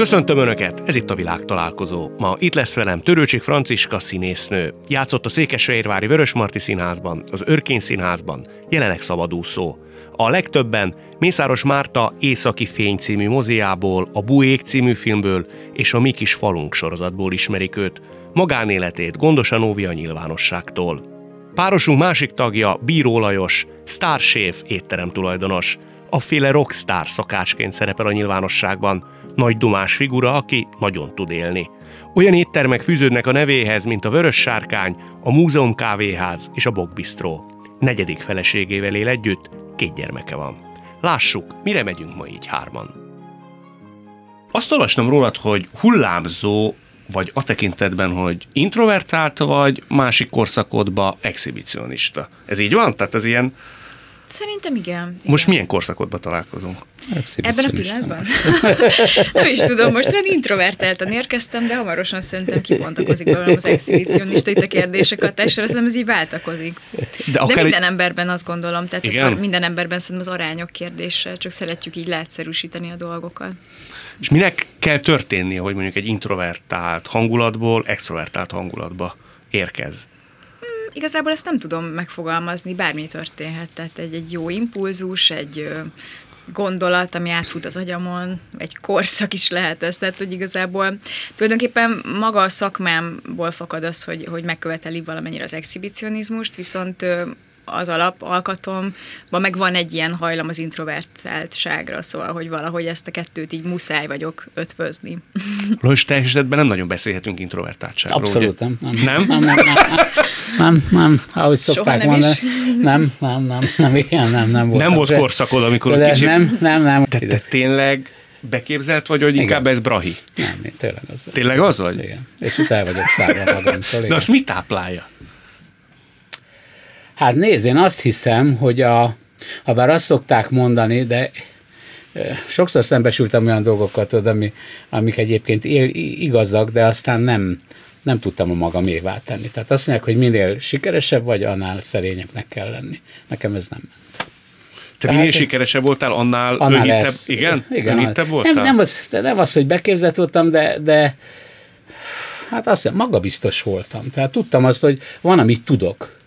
Köszöntöm Önöket, ez itt a világ találkozó. Ma itt lesz velem Törőcsik Franciska színésznő. Játszott a Székesfehérvári Vörösmarty Színházban, az Örkény Színházban, jelenleg szabadúszó. A legtöbben Mészáros Márta Északi Fény című moziából, a Buék című filmből és a Mi kis falunk sorozatból ismerik őt, magánéletét gondosan óvja a nyilvánosságtól. Párosunk másik tagja Bíró Lajos, sztárséf étterem tulajdonos. A féle rockstar szakácsként szerepel a nyilvánosságban, nagy dumás figura, aki nagyon tud élni. Olyan éttermek fűződnek a nevéhez, mint a Vörös Sárkány, a Múzeum Kávéház és a Bogbistró. Negyedik feleségével él együtt, két gyermeke van. Lássuk, mire megyünk ma így hárman. Azt olvastam rólad, hogy hullámzó vagy a tekintetben, hogy introvertált vagy, másik korszakodba exhibicionista. Ez így van? Tehát ez ilyen... Szerintem igen. Most milyen korszakodba találkozunk? Ebben a pillanatban? Nem is tudom, most olyan introvertáltan érkeztem, de hamarosan szerintem kibontakozik belőlem az exhibicionista itt a kérdések hatásra, szerintem ez így váltakozik. De, de minden egy... emberben azt gondolom, tehát ez minden emberben szerintem az arányok kérdése, csak szeretjük így leegyszerűsíteni a dolgokat. És minek kell történnie, hogy mondjuk egy introvertált hangulatból extrovertált hangulatba érkez? Igazából ezt nem tudom megfogalmazni, bármi történhet. Tehát egy, egy jó impulzus, egy gondolat, ami átfut az agyamon, egy korszak is lehet ez, tehát hogy igazából tulajdonképpen maga a szakmámból fakad az, hogy, hogy megköveteli valamennyire az exhibicionizmust, viszont az alap alkatomban meg van egy ilyen hajlam az introvertáltságra, szóval, hogy valahogy ezt a kettőt így muszáj vagyok ötvözni. Most te esetben nem nagyon beszélhetünk introvertáltságról. Abszolút nem. Nem? Nem, nem, nem, nem, nem, nem ahogy szokták nem mondani. Is. Nem, nem, nem, nem, igen, nem, nem volt. Nem volt korszakod, amikor Tudod, kicsit... Nem, nem, nem. Te, te tényleg beképzelt vagy, hogy inkább Igen. ez brahi? Nem, én tényleg az. Tényleg az vagy? Igen. És itt el vagyok szállva magamtól. De azt mit táplálja? Hát nézd, én azt hiszem, hogy a, ha bár azt szokták mondani, de sokszor szembesültem olyan dolgokat, ami, amik egyébként él, igazak, de aztán nem, nem tudtam a magamévá tenni. Tehát azt mondják, hogy minél sikeresebb vagy, annál szerényebbnek kell lenni. Nekem ez nem ment. Te Tehát, minél sikeresebb voltál, annál, annál önhittebb, ez, igen? igen önhittebb voltál? Nem, nem, az, nem az, hogy beképzett voltam, de, de hát azt hiszem, magabiztos voltam. Tehát tudtam azt, hogy van, amit tudok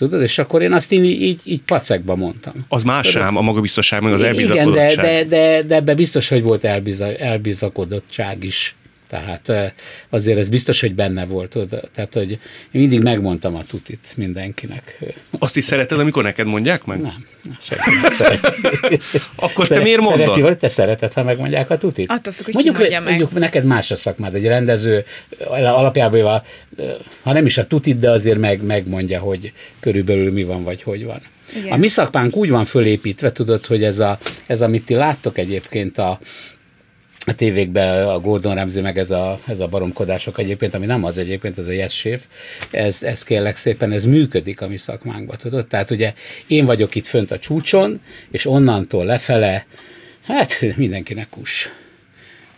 Tudod, és akkor én azt így, így, így pacekba mondtam. Az más sem, a magabiztosság, meg az elbizakodottság. Igen, de, de, de, de ebbe biztos, hogy volt elbiza, elbizakodottság is. Tehát azért ez biztos, hogy benne volt. Tehát, hogy én mindig megmondtam a tutit mindenkinek. Azt is szereted, amikor neked mondják meg? Nem. Szeretem, Akkor te miért mondod? Szereti, vagy te szereted, ha megmondják a tutit? Attól függ, hogy mondjuk, ki mondja meg. mondjuk neked más a szakmád. Egy rendező alapjában, ha nem is a tutit, de azért meg, megmondja, hogy körülbelül mi van, vagy hogy van. Igen. A mi szakmánk úgy van fölépítve, tudod, hogy ez, a, ez amit ti láttok egyébként a, a tévékben a Gordon Ramsay, meg ez a, ez a baromkodások egyébként, ami nem az egyébként, ez a yes chef, ez, ez kérlek szépen, ez működik a mi szakmánkban, tudod? Tehát ugye én vagyok itt fönt a csúcson, és onnantól lefele, hát mindenkinek kus.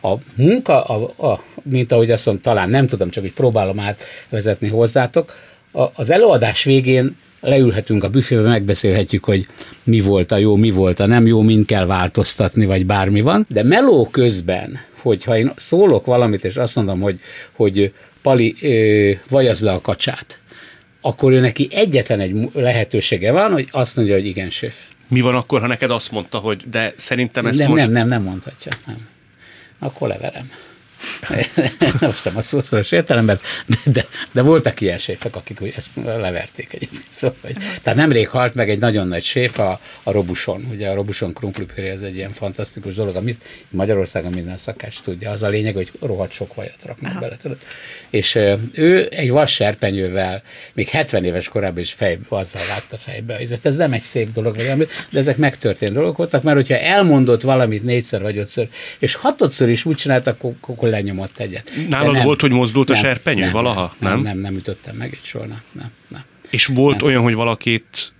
A munka, a, a, mint ahogy azt mondom, talán nem tudom, csak hogy próbálom átvezetni hozzátok, a, az előadás végén leülhetünk a büfébe, megbeszélhetjük, hogy mi volt a jó, mi volt a nem jó, mind kell változtatni, vagy bármi van. De meló közben, hogyha én szólok valamit, és azt mondom, hogy, hogy Pali, vajazd le a kacsát, akkor ő neki egyetlen egy lehetősége van, hogy azt mondja, hogy igen, séf. Mi van akkor, ha neked azt mondta, hogy de szerintem ezt nem, most... Nem, nem, nem mondhatja. Nem. Akkor leverem. most nem a szószoros értelemben, de, de, de voltak ilyen séfek, akik ezt leverték egyébként. Szóval, hogy, tehát nemrég halt meg egy nagyon nagy séf a, a Robuson. Ugye a Robuson krumplipőri ez egy ilyen fantasztikus dolog, amit Magyarországon minden szakás tudja. Az a lényeg, hogy rohadt sok vajat raknak bele, tudod. És ő egy vas serpenyővel, még 70 éves korában is fejbe, azzal látta fejbe. Ez nem egy szép dolog, de ezek megtörtént dolgok voltak, mert hogyha elmondott valamit négyszer vagy ötször, és hatodszor is úgy csinált, akkor, akkor lenyomott egyet. Nálad nem, volt, hogy mozdult nem, a serpenyő nem, valaha? Nem, nem, nem, nem ütöttem meg egy soha, nem, nem, nem. És volt nem. olyan, hogy valakit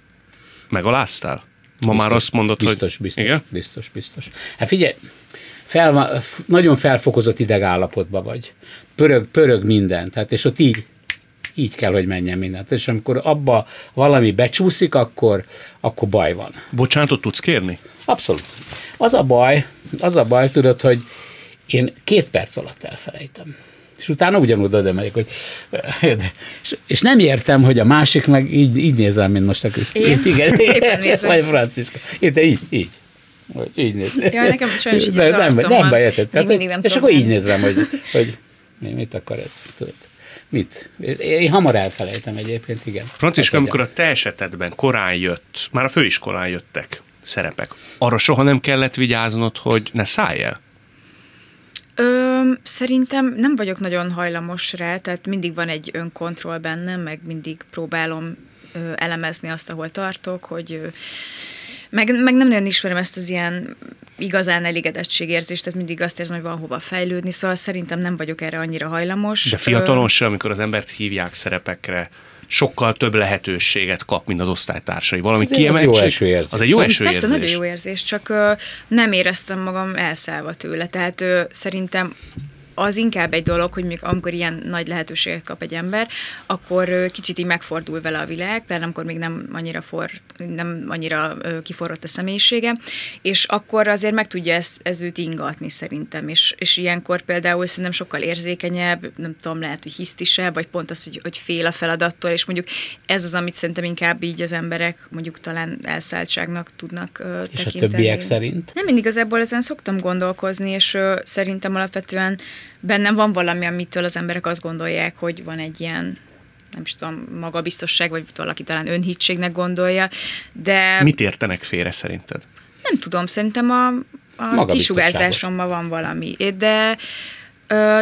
megaláztál? Ma biztos, már azt mondod, biztos, hogy... Biztos, igen? biztos, biztos. Hát figyelj, fel, nagyon felfokozott idegállapotban vagy. Pörög, pörög minden. Tehát, és ott így, így kell, hogy menjen mindent. És amikor abba valami becsúszik, akkor, akkor baj van. Bocsánatot tudsz kérni? Abszolút. Az a baj, az a baj, tudod, hogy én két perc alatt elfelejtem. És utána ugyanúgy oda megyek, hogy és, és, nem értem, hogy a másik meg így, így nézem, mint most a Krisztint. Igen, vagy Franciska. Én, de így, így. Így néz. Ja, nekem sajnos így nem, nem, nem baj, érted. Tehát, nem és akkor így nézem, hogy, hogy mit akar ez, tudod. Mit? Én hamar elfelejtem egyébként, igen. Franciska, amikor a te esetedben korán jött, már a főiskolán jöttek szerepek, arra soha nem kellett vigyáznod, hogy ne szállj el? Ö, szerintem nem vagyok nagyon hajlamos rá, tehát mindig van egy önkontroll bennem, meg mindig próbálom ö, elemezni azt, ahol tartok, hogy ö, meg, meg nem nagyon ismerem ezt az ilyen igazán elégedettségérzést, tehát mindig azt érzem, hogy van hova fejlődni, szóval szerintem nem vagyok erre annyira hajlamos. De fiatalon sem, amikor az embert hívják szerepekre, sokkal több lehetőséget kap, mint az osztálytársai. Valami kiemeltség. Az, jó eső érzés. az egy jó eső Persze, nagyon jó érzés, csak uh, nem éreztem magam elszállva tőle. Tehát uh, szerintem az inkább egy dolog, hogy még amikor ilyen nagy lehetőséget kap egy ember, akkor kicsit így megfordul vele a világ, pláne amikor még nem annyira, for, nem annyira kiforrott a személyisége, és akkor azért meg tudja ez, ez őt ingatni szerintem, és, és ilyenkor például szerintem sokkal érzékenyebb, nem tudom, lehet, hogy hisztisebb, vagy pont az, hogy, hogy fél a feladattól, és mondjuk ez az, amit szerintem inkább így az emberek mondjuk talán elszálltságnak tudnak uh, és tekinteni. És a többiek szerint? Nem, mindig igazából ezen szoktam gondolkozni, és uh, szerintem alapvetően bennem van valami, amitől az emberek azt gondolják, hogy van egy ilyen nem is tudom, magabiztosság, vagy valaki talán önhitségnek gondolja, de... Mit értenek félre szerinted? Nem tudom, szerintem a, a kisugárzásommal van valami, de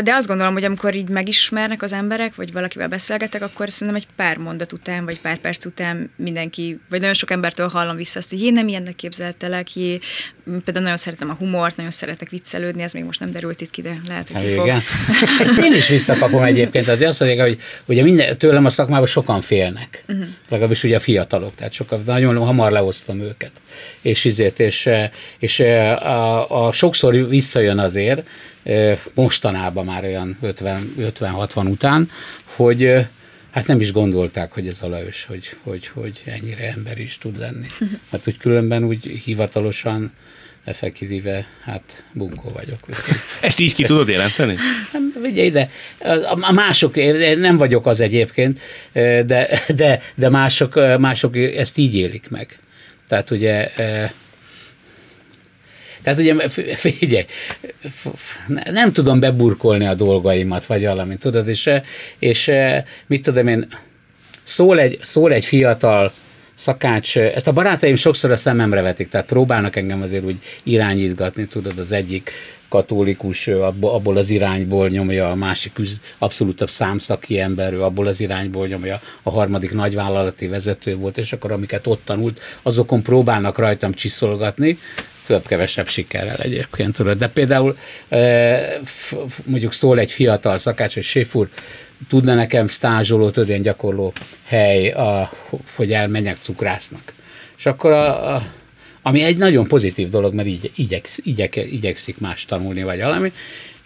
de azt gondolom, hogy amikor így megismernek az emberek, vagy valakivel beszélgetek, akkor szerintem egy pár mondat után, vagy pár perc után mindenki, vagy nagyon sok embertől hallom vissza azt, hogy én nem ilyennek képzeltelek, jé, például nagyon szeretem a humort, nagyon szeretek viccelődni, ez még most nem derült itt ki, de lehet, hogy ki fog. Igen. Ezt én is visszakapom egyébként, tehát azt mondják, hogy ugye minden, tőlem a szakmában sokan félnek, uh-huh. legalábbis ugye a fiatalok, tehát sokan, nagyon hamar lehoztam őket, és izért, és, és a, a, sokszor visszajön azért, mostanában már olyan 50-60 után, hogy hát nem is gondolták, hogy ez a Lajos, hogy, hogy, hogy ennyire ember is tud lenni. Mert úgy különben úgy hivatalosan effektíve, hát bunkó vagyok. Ezt így ki tudod jelenteni? Nem, vigye ide. A mások, nem vagyok az egyébként, de, de, de mások, mások ezt így élik meg. Tehát ugye tehát ugye, figyelj, nem tudom beburkolni a dolgaimat, vagy valamit, tudod, és, és mit tudom én, szól egy, szól egy fiatal szakács, ezt a barátaim sokszor a szememre vetik, tehát próbálnak engem azért úgy irányítgatni, tudod, az egyik katolikus abból az irányból nyomja, a másik üz, abszolútabb számszaki ember, abból az irányból nyomja, a harmadik nagyvállalati vezető volt, és akkor amiket ott tanult, azokon próbálnak rajtam csiszolgatni, több-kevesebb sikerrel egyébként, tudod. De például mondjuk szól egy fiatal szakács, hogy Séfur, tudna nekem stázsoló, tudod, ilyen gyakorló hely, a, hogy elmenjek cukrásznak. És akkor a, a ami egy nagyon pozitív dolog, mert így, igyek, igyek, igyekszik más tanulni, vagy valami,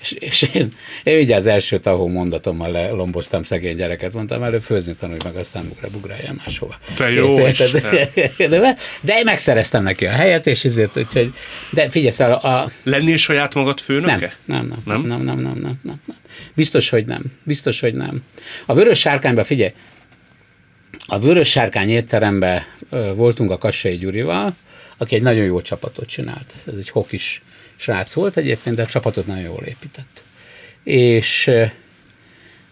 és, és én, én ugye az első tahó mondatommal lelomboztam szegény gyereket, mondtam, előbb főzni tanulj meg, aztán bugra, bugrálja máshova. Te jó de, de, de, én megszereztem neki a helyet, és ezért, úgyhogy, de figyelj, a, a... Lennél saját magad főnöke? Nem, nem, nem, nem, nem, nem, nem, nem, nem, nem. Biztos, hogy nem. Biztos, hogy nem. A vörös sárkányban, figyelj, a vörös sárkány étteremben voltunk a Kassai Gyurival, aki egy nagyon jó csapatot csinált. Ez egy hokis srác volt egyébként, de a csapatot nagyon jól épített. És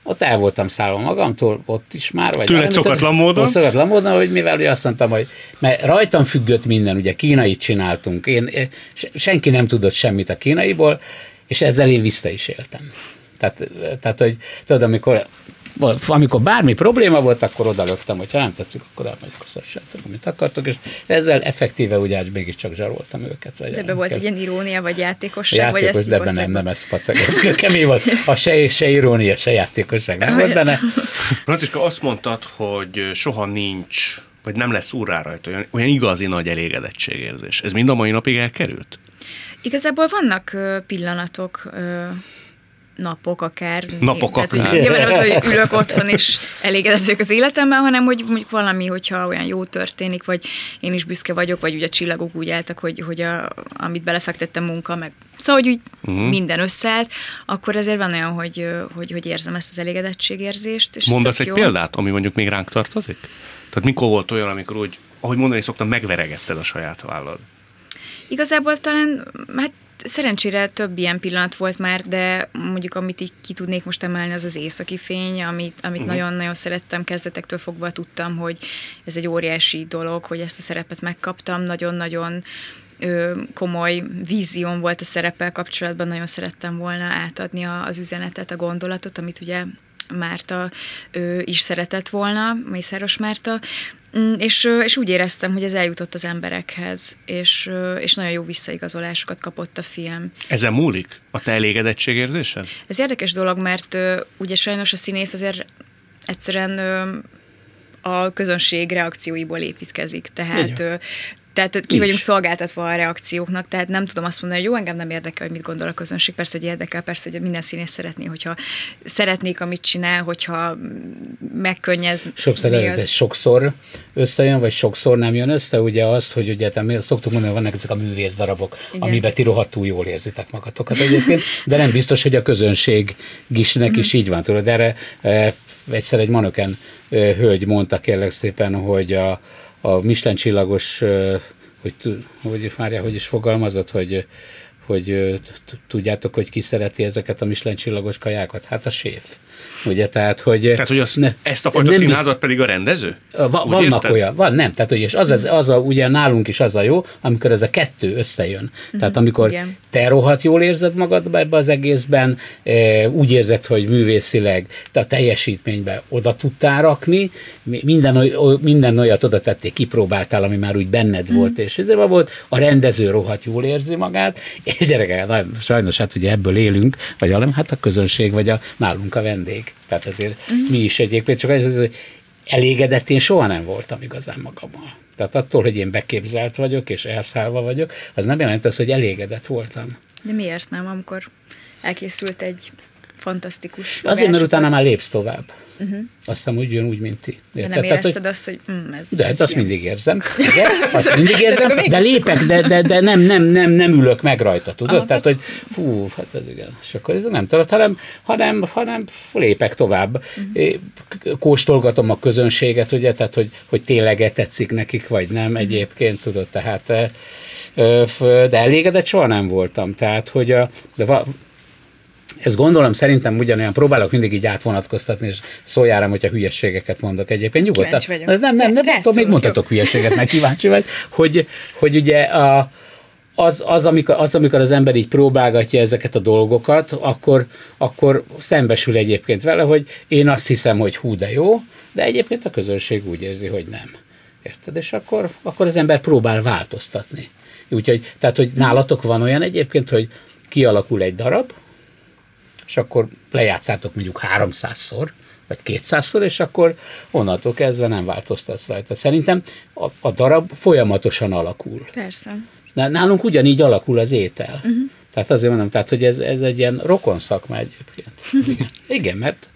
ott el voltam szállva magamtól, ott is már. Vagy Tőle szokatlan módon? Szokatlan módon, hogy mivel ugye azt mondtam, hogy mert rajtam függött minden, ugye kínait csináltunk, én, senki nem tudott semmit a kínaiból, és ezzel én vissza is éltem. Tehát, tehát hogy tudod, amikor amikor bármi probléma volt, akkor oda lögtem, hogy ha nem tetszik, akkor elmegyek a szorsátok, amit akartok, és ezzel effektíve úgy mégiscsak zsaroltam őket. Vagy de be volt egy ilyen irónia, vagy játékosság, játékos, vagy ezt de nem, nem, ez pacag, ez kemény volt. A se, se irónia, se játékosság nem volt benne. Franciska, azt mondtad, hogy soha nincs, vagy nem lesz úrrá rajta olyan, olyan igazi nagy elégedettségérzés. Ez mind a mai napig elkerült? Igazából vannak pillanatok, napok akár. Napok tehát, akár. Hogy nyilván az, hogy ülök otthon és elégedett az életemben, hanem hogy mondjuk valami, hogyha olyan jó történik, vagy én is büszke vagyok, vagy ugye a csillagok úgy álltak, hogy, hogy a, amit belefektettem munka, meg szóval, hogy úgy uh-huh. minden összeállt, akkor ezért van olyan, hogy, hogy, hogy érzem ezt az elégedettségérzést. És Mondasz egy jó. példát, ami mondjuk még ránk tartozik? Tehát mikor volt olyan, amikor úgy, ahogy mondani szoktam, megveregetted a saját vállad? Igazából talán, hát szerencsére több ilyen pillanat volt már, de mondjuk amit így ki tudnék most emelni, az az északi fény, amit, amit uh-huh. nagyon-nagyon szerettem, kezdetektől fogva tudtam, hogy ez egy óriási dolog, hogy ezt a szerepet megkaptam, nagyon-nagyon komoly vízión volt a szereppel kapcsolatban, nagyon szerettem volna átadni az üzenetet, a gondolatot, amit ugye Márta ő is szeretett volna, Mészáros Márta, és, és úgy éreztem, hogy ez eljutott az emberekhez, és, és nagyon jó visszaigazolásokat kapott a film. Ezen múlik a te elégedettségérzésed? Ez érdekes dolog, mert ugye sajnos a színész azért egyszerűen a közönség reakcióiból építkezik. Tehát Igen. Tehát ki vagyunk szolgáltatva a reakcióknak, tehát nem tudom azt mondani, hogy jó, engem nem érdekel, hogy mit gondol a közönség, persze, hogy érdekel, persze, hogy minden színész szeretné, hogyha szeretnék, amit csinál, hogyha megkönnyez. Sokszor, az... ez sokszor összejön, vagy sokszor nem jön össze, ugye az, hogy ugye te, szoktuk mondani, hogy vannak ezek a művész darabok, Igen. amiben ti rohadtul jól érzitek magatokat egyébként, de nem biztos, hogy a közönség gisnek is így van, tudod, erre e, egyszer egy manöken e, hölgy mondta kérlek szépen, hogy a, a Michelin csillagos, hogy, hogy várja, hogy is fogalmazott, hogy, hogy tudjátok, hogy ki szereti ezeket a Michelin csillagos kajákat? Hát a séf. Ugye, tehát, hogy... Tehát, hogy az, ne, ezt a fajta nem színházat pedig a rendező? Va, vannak érted? olyan, van, nem, tehát, hogy és az, az, az a, ugye nálunk is az a jó, amikor ez a kettő összejön. Mm-hmm, tehát, amikor igen. te rohadt jól érzed magad ebbe az egészben, e, úgy érzed, hogy művészileg te a teljesítménybe oda tudtál rakni, minden, minden olyat oda tették, kipróbáltál, ami már úgy benned mm. volt, és ez volt, a rendező rohadt jól érzi magát, és gyerekek, hát sajnos hát ugye ebből élünk, vagy a, hát a közönség, vagy a, nálunk a vendég. Tehát azért uh-huh. mi is egyébként, csak az, hogy elégedett én soha nem voltam igazán magammal. Tehát attól, hogy én beképzelt vagyok, és elszállva vagyok, az nem jelenti azt, hogy elégedett voltam. De miért nem, amikor elkészült egy fantasztikus Azért, mert utána már lépsz tovább. Uh-huh. Azt hiszem, úgy jön úgy, mint ti. Érted? De nem érezted Tehát, hogy... azt, hogy mm, ez De ez azt ilyen. mindig érzem. De, azt mindig érzem, de, de lépek, de, de, de nem, nem, nem, nem ülök meg rajta, tudod? Aha, Tehát, hogy fú, hát ez igen. És akkor ez nem tudod, hanem, hanem, hanem lépek tovább. Uh-huh. Kóstolgatom a közönséget, ugye, tehát, hogy, hogy tényleg tetszik nekik, vagy nem uh-huh. egyébként, tudod, tehát de elégedett soha nem voltam. Tehát, hogy a, de ezt gondolom, szerintem ugyanolyan próbálok mindig így átvonatkoztatni, és szóljára, hogyha hülyességeket mondok egyébként. Nyugodtan. Nem, nem, nem, nem, nem még mondhatok hülyeséget, meg kíváncsi vagy, hogy, hogy ugye a, az, az, amikor, az, amikor az ember így próbálgatja ezeket a dolgokat, akkor, akkor szembesül egyébként vele, hogy én azt hiszem, hogy hú, de jó, de egyébként a közönség úgy érzi, hogy nem. Érted? És akkor, akkor az ember próbál változtatni. Úgyhogy, tehát, hogy nálatok van olyan egyébként, hogy kialakul egy darab, és akkor lejátszátok mondjuk 300-szor, vagy 200-szor, és akkor onnantól kezdve nem változtatsz rajta. Szerintem a, a darab folyamatosan alakul. Persze. Nálunk ugyanígy alakul az étel. Uh-huh. Tehát azért mondom, tehát, hogy ez, ez egy ilyen rokon szakma egyébként. Igen, Igen mert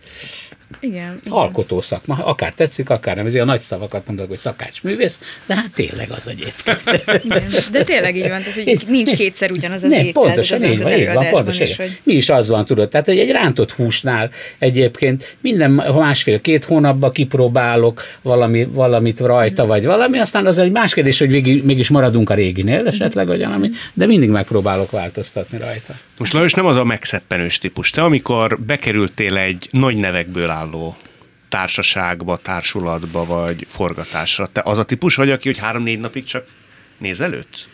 igen, alkotó szakma, akár tetszik, akár nem. Ezért a nagy szavakat mondok, hogy szakácsművész, de hát tényleg az egyébként. Igen, de tényleg így van, tehát hogy nincs kétszer ugyanaz az nem, étel. Pontosan, így van, így van, pontosan. Is, hogy... Mi is az van, tudod, tehát hogy egy rántott húsnál egyébként minden másfél-két hónapban kipróbálok valami, valamit rajta, vagy valami, aztán az egy más kérdés, hogy végig, mégis maradunk a réginél esetleg, vagy valami, de mindig megpróbálok változtatni rajta. Most Lajos nem az a megszeppenős típus. Te amikor bekerültél egy nagy nevekből álló társaságba, társulatba vagy forgatásra, te az a típus vagy, aki hogy három-négy napig csak nézelődsz?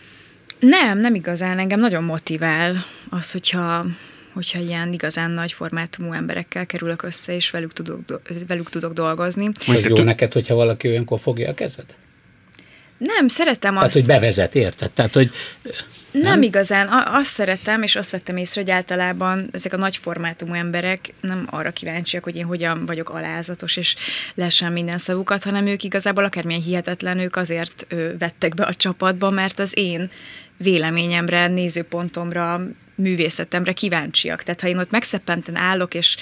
Nem, nem igazán. Engem nagyon motivál az, hogyha hogyha ilyen igazán nagy formátumú emberekkel kerülök össze, és velük tudok, velük tudok dolgozni. Ez jó neked, hogyha valaki olyankor fogja a kezed? Nem, szeretem Tehát, azt. hogy bevezet, érted? Tehát, hogy nem, nem igazán. Azt szeretem, és azt vettem észre, hogy általában ezek a nagy formátumú emberek nem arra kíváncsiak, hogy én hogyan vagyok alázatos, és lesen minden szavukat, hanem ők igazából akármilyen hihetetlen, ők azért ö, vettek be a csapatba, mert az én véleményemre, nézőpontomra művészetemre kíváncsiak. Tehát ha én ott megszeppenten állok, és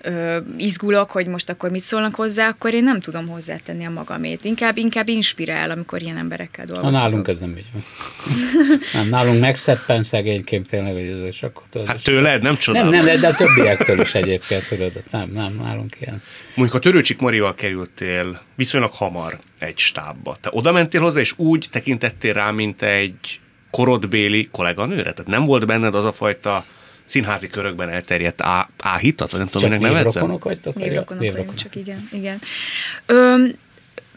ö, izgulok, hogy most akkor mit szólnak hozzá, akkor én nem tudom hozzátenni a magamét. Inkább, inkább inspirál, amikor ilyen emberekkel dolgozhatok. Na, nálunk ez nem így van. nem, nálunk megszeppen szegényként tényleg, hogy ez, és akkor tudod, Hát tőled nem csoda. nem, nem, de, de a többiektől is egyébként tudod, nem, nem, nálunk ilyen. Mondjuk a Törőcsik Marival kerültél viszonylag hamar egy stábba. Te oda mentél hozzá, és úgy tekintettél rá, mint egy korodbéli kolléganőre? Tehát nem volt benned az a fajta színházi körökben elterjedt á, áhítat, vagy nem tudom, minek nevezzem? névrokonok vagytok? Névrokonok vagyunk, névrokonok. csak igen. igen. Öm,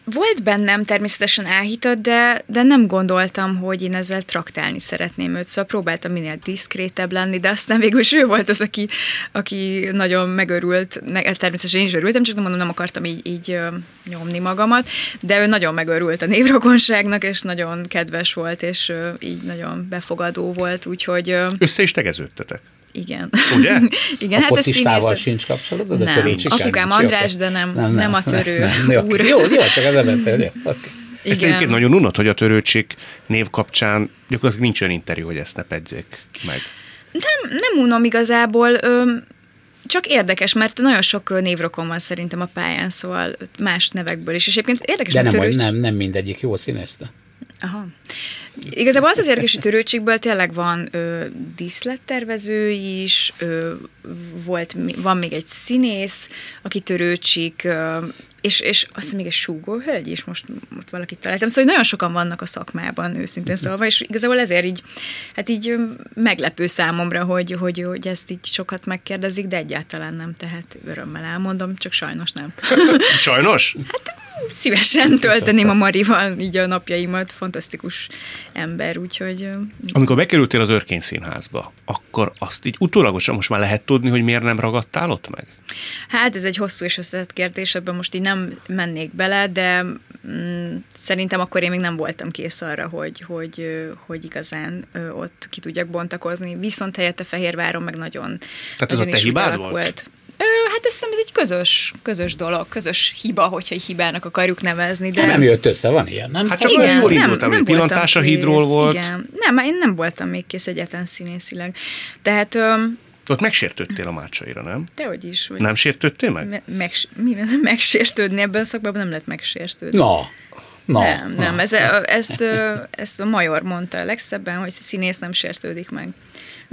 volt bennem természetesen áhított, de, de nem gondoltam, hogy én ezzel traktálni szeretném őt, szóval próbáltam minél diszkrétebb lenni, de aztán végül is ő volt az, aki, aki nagyon megörült, ne, természetesen én is örültem, csak nem mondom, nem akartam így, így nyomni magamat, de ő nagyon megörült a névrokonságnak, és nagyon kedves volt, és így nagyon befogadó volt, úgyhogy Össze is tegeződtetek. Igen. Ugye? igen, a hát a focistával színészet... sincs kapcsolatod? A Nem. törőcsikkel Apukám nincs? András, de nem- nem a törő Jó, úr. Jó, jó, csak az emetel, jó. oké. Ezt Igen. egyébként nagyon unott, hogy a Törőcsik név kapcsán gyakorlatilag nincs olyan interjú, hogy ezt ne pedzék meg. Nem, nem unom igazából, öm, csak érdekes, mert nagyon sok névrokon van szerintem a pályán, szóval más nevekből is. És egyébként érdekes, De nem, vagy, törőcs- nem, nem mindegyik jó színésznő. Aha. Igazából az az érdekes, hogy törőcsikből tényleg van ö, díszlettervező is, ö, volt, van még egy színész, aki törőcsik, ö, és, és azt hiszem még egy súgó hölgy is, most ott valakit találtam. Szóval hogy nagyon sokan vannak a szakmában, őszintén szólva, és igazából ezért így, hát így meglepő számomra, hogy, hogy, hogy ezt így sokat megkérdezik, de egyáltalán nem, tehát örömmel elmondom, csak sajnos nem. Sajnos? Szívesen tölteném a Marival így a napjaimat, fantasztikus ember, úgyhogy Amikor bekerültél az Örkény Színházba, akkor azt így utólagosan most már lehet tudni, hogy miért nem ragadtál ott meg? Hát ez egy hosszú és összetett kérdés, ebben most így nem mennék bele, de mm, szerintem akkor én még nem voltam kész arra, hogy, hogy, hogy igazán ott ki tudjak bontakozni. Viszont helyette Fehérváron meg nagyon Tehát ez nagyon a te hibád úgy volt? Ö, hát ezt nem, ez egy közös, közös dolog, közös hiba, hogyha egy hibának akarjuk nevezni. De De nem jött össze, van ilyen, nem? Hát csak olyan jól indultam, hogy voltam pillantás a hídról volt. Igen. Nem, én nem voltam még kész egyetlen színészileg. Tehát öm, Ott megsértődtél a mácsaira, nem? Tehogy is. Hogy Nem sértődtél meg? Me- megs- mi, megsértődni ebben a szakmában nem lehet megsértődni. Na, na. nem, nem, na. ez, ezt, ezt a major mondta a legszebben, hogy színész nem sértődik meg.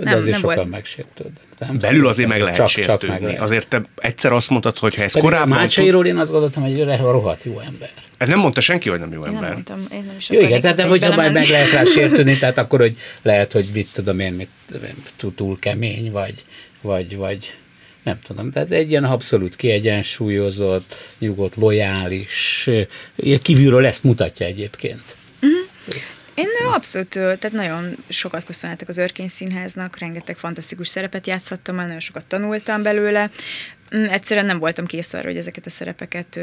De nem, azért nem sokan volt. megsértődnek. nem? Belül azért meg lehet csak, sértődni. Csak meg lehet. Azért te egyszer azt mondtad, hogy ha ez Pedig a korábban... Mácsairól én azt gondoltam, hogy ő rohadt jó ember. Ez nem mondta senki, hogy nem jó Én nem ember. mondtam, én nem is Jó, igen, tehát hogyha majd meg lehet rá sértődni, tehát akkor, hogy lehet, hogy mit tudom én, mit, túl, túl kemény, vagy, vagy, vagy nem tudom, tehát egy ilyen abszolút kiegyensúlyozott, nyugodt, lojális, kívülről ezt mutatja egyébként. Én abszolút, tehát nagyon sokat köszönhetek az Örkény Színháznak, rengeteg fantasztikus szerepet játszhattam el, nagyon sokat tanultam belőle. Mm, Egyszerűen nem voltam kész arra, hogy ezeket a szerepeket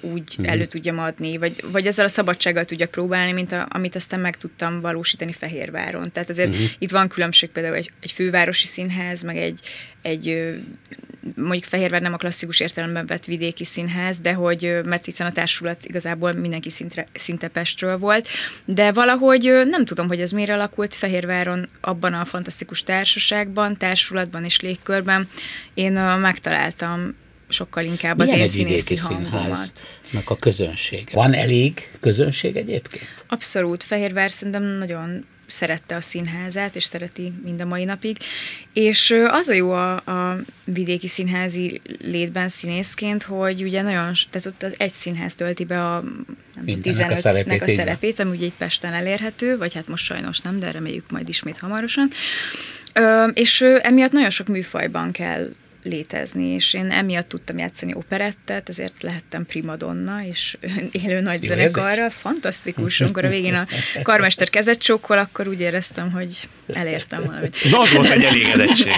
úgy Mhm. elő tudjam adni, vagy, vagy ezzel a szabadsággal tudjak próbálni, mint a, amit aztán meg tudtam valósítani Fehérváron. Tehát azért uh-huh. itt van különbség például egy, egy fővárosi színház, meg egy, egy mondjuk Fehérvár nem a klasszikus értelemben vett vidéki színház, de hogy, mert hiszen a társulat igazából mindenki szintre, szinte Pestről volt, de valahogy nem tudom, hogy ez miért alakult Fehérváron abban a fantasztikus társaságban, társulatban és légkörben. Én megtaláltam sokkal inkább az Milyen én egy vidéki színészi hangomat. a közönség? Van elég közönség egyébként? Abszolút. Fehérvár szerintem nagyon szerette a színházát, és szereti mind a mai napig. És az a jó a, a vidéki színházi létben színészként, hogy ugye nagyon, tehát ott az egy színház tölti be a nem tudom, Mindennek a 15-nek szerepét, a szerepét, ami ugye itt Pesten elérhető, vagy hát most sajnos nem, de reméljük majd ismét hamarosan. Ö, és ö, emiatt nagyon sok műfajban kell létezni, és én emiatt tudtam játszani operettet, ezért lehettem primadonna, és élő nagy Jó zenekarral. Fantasztikus. Amikor a végén a karmester kezet csókol, akkor úgy éreztem, hogy elértem valamit. Na, az volt egy elégedettség.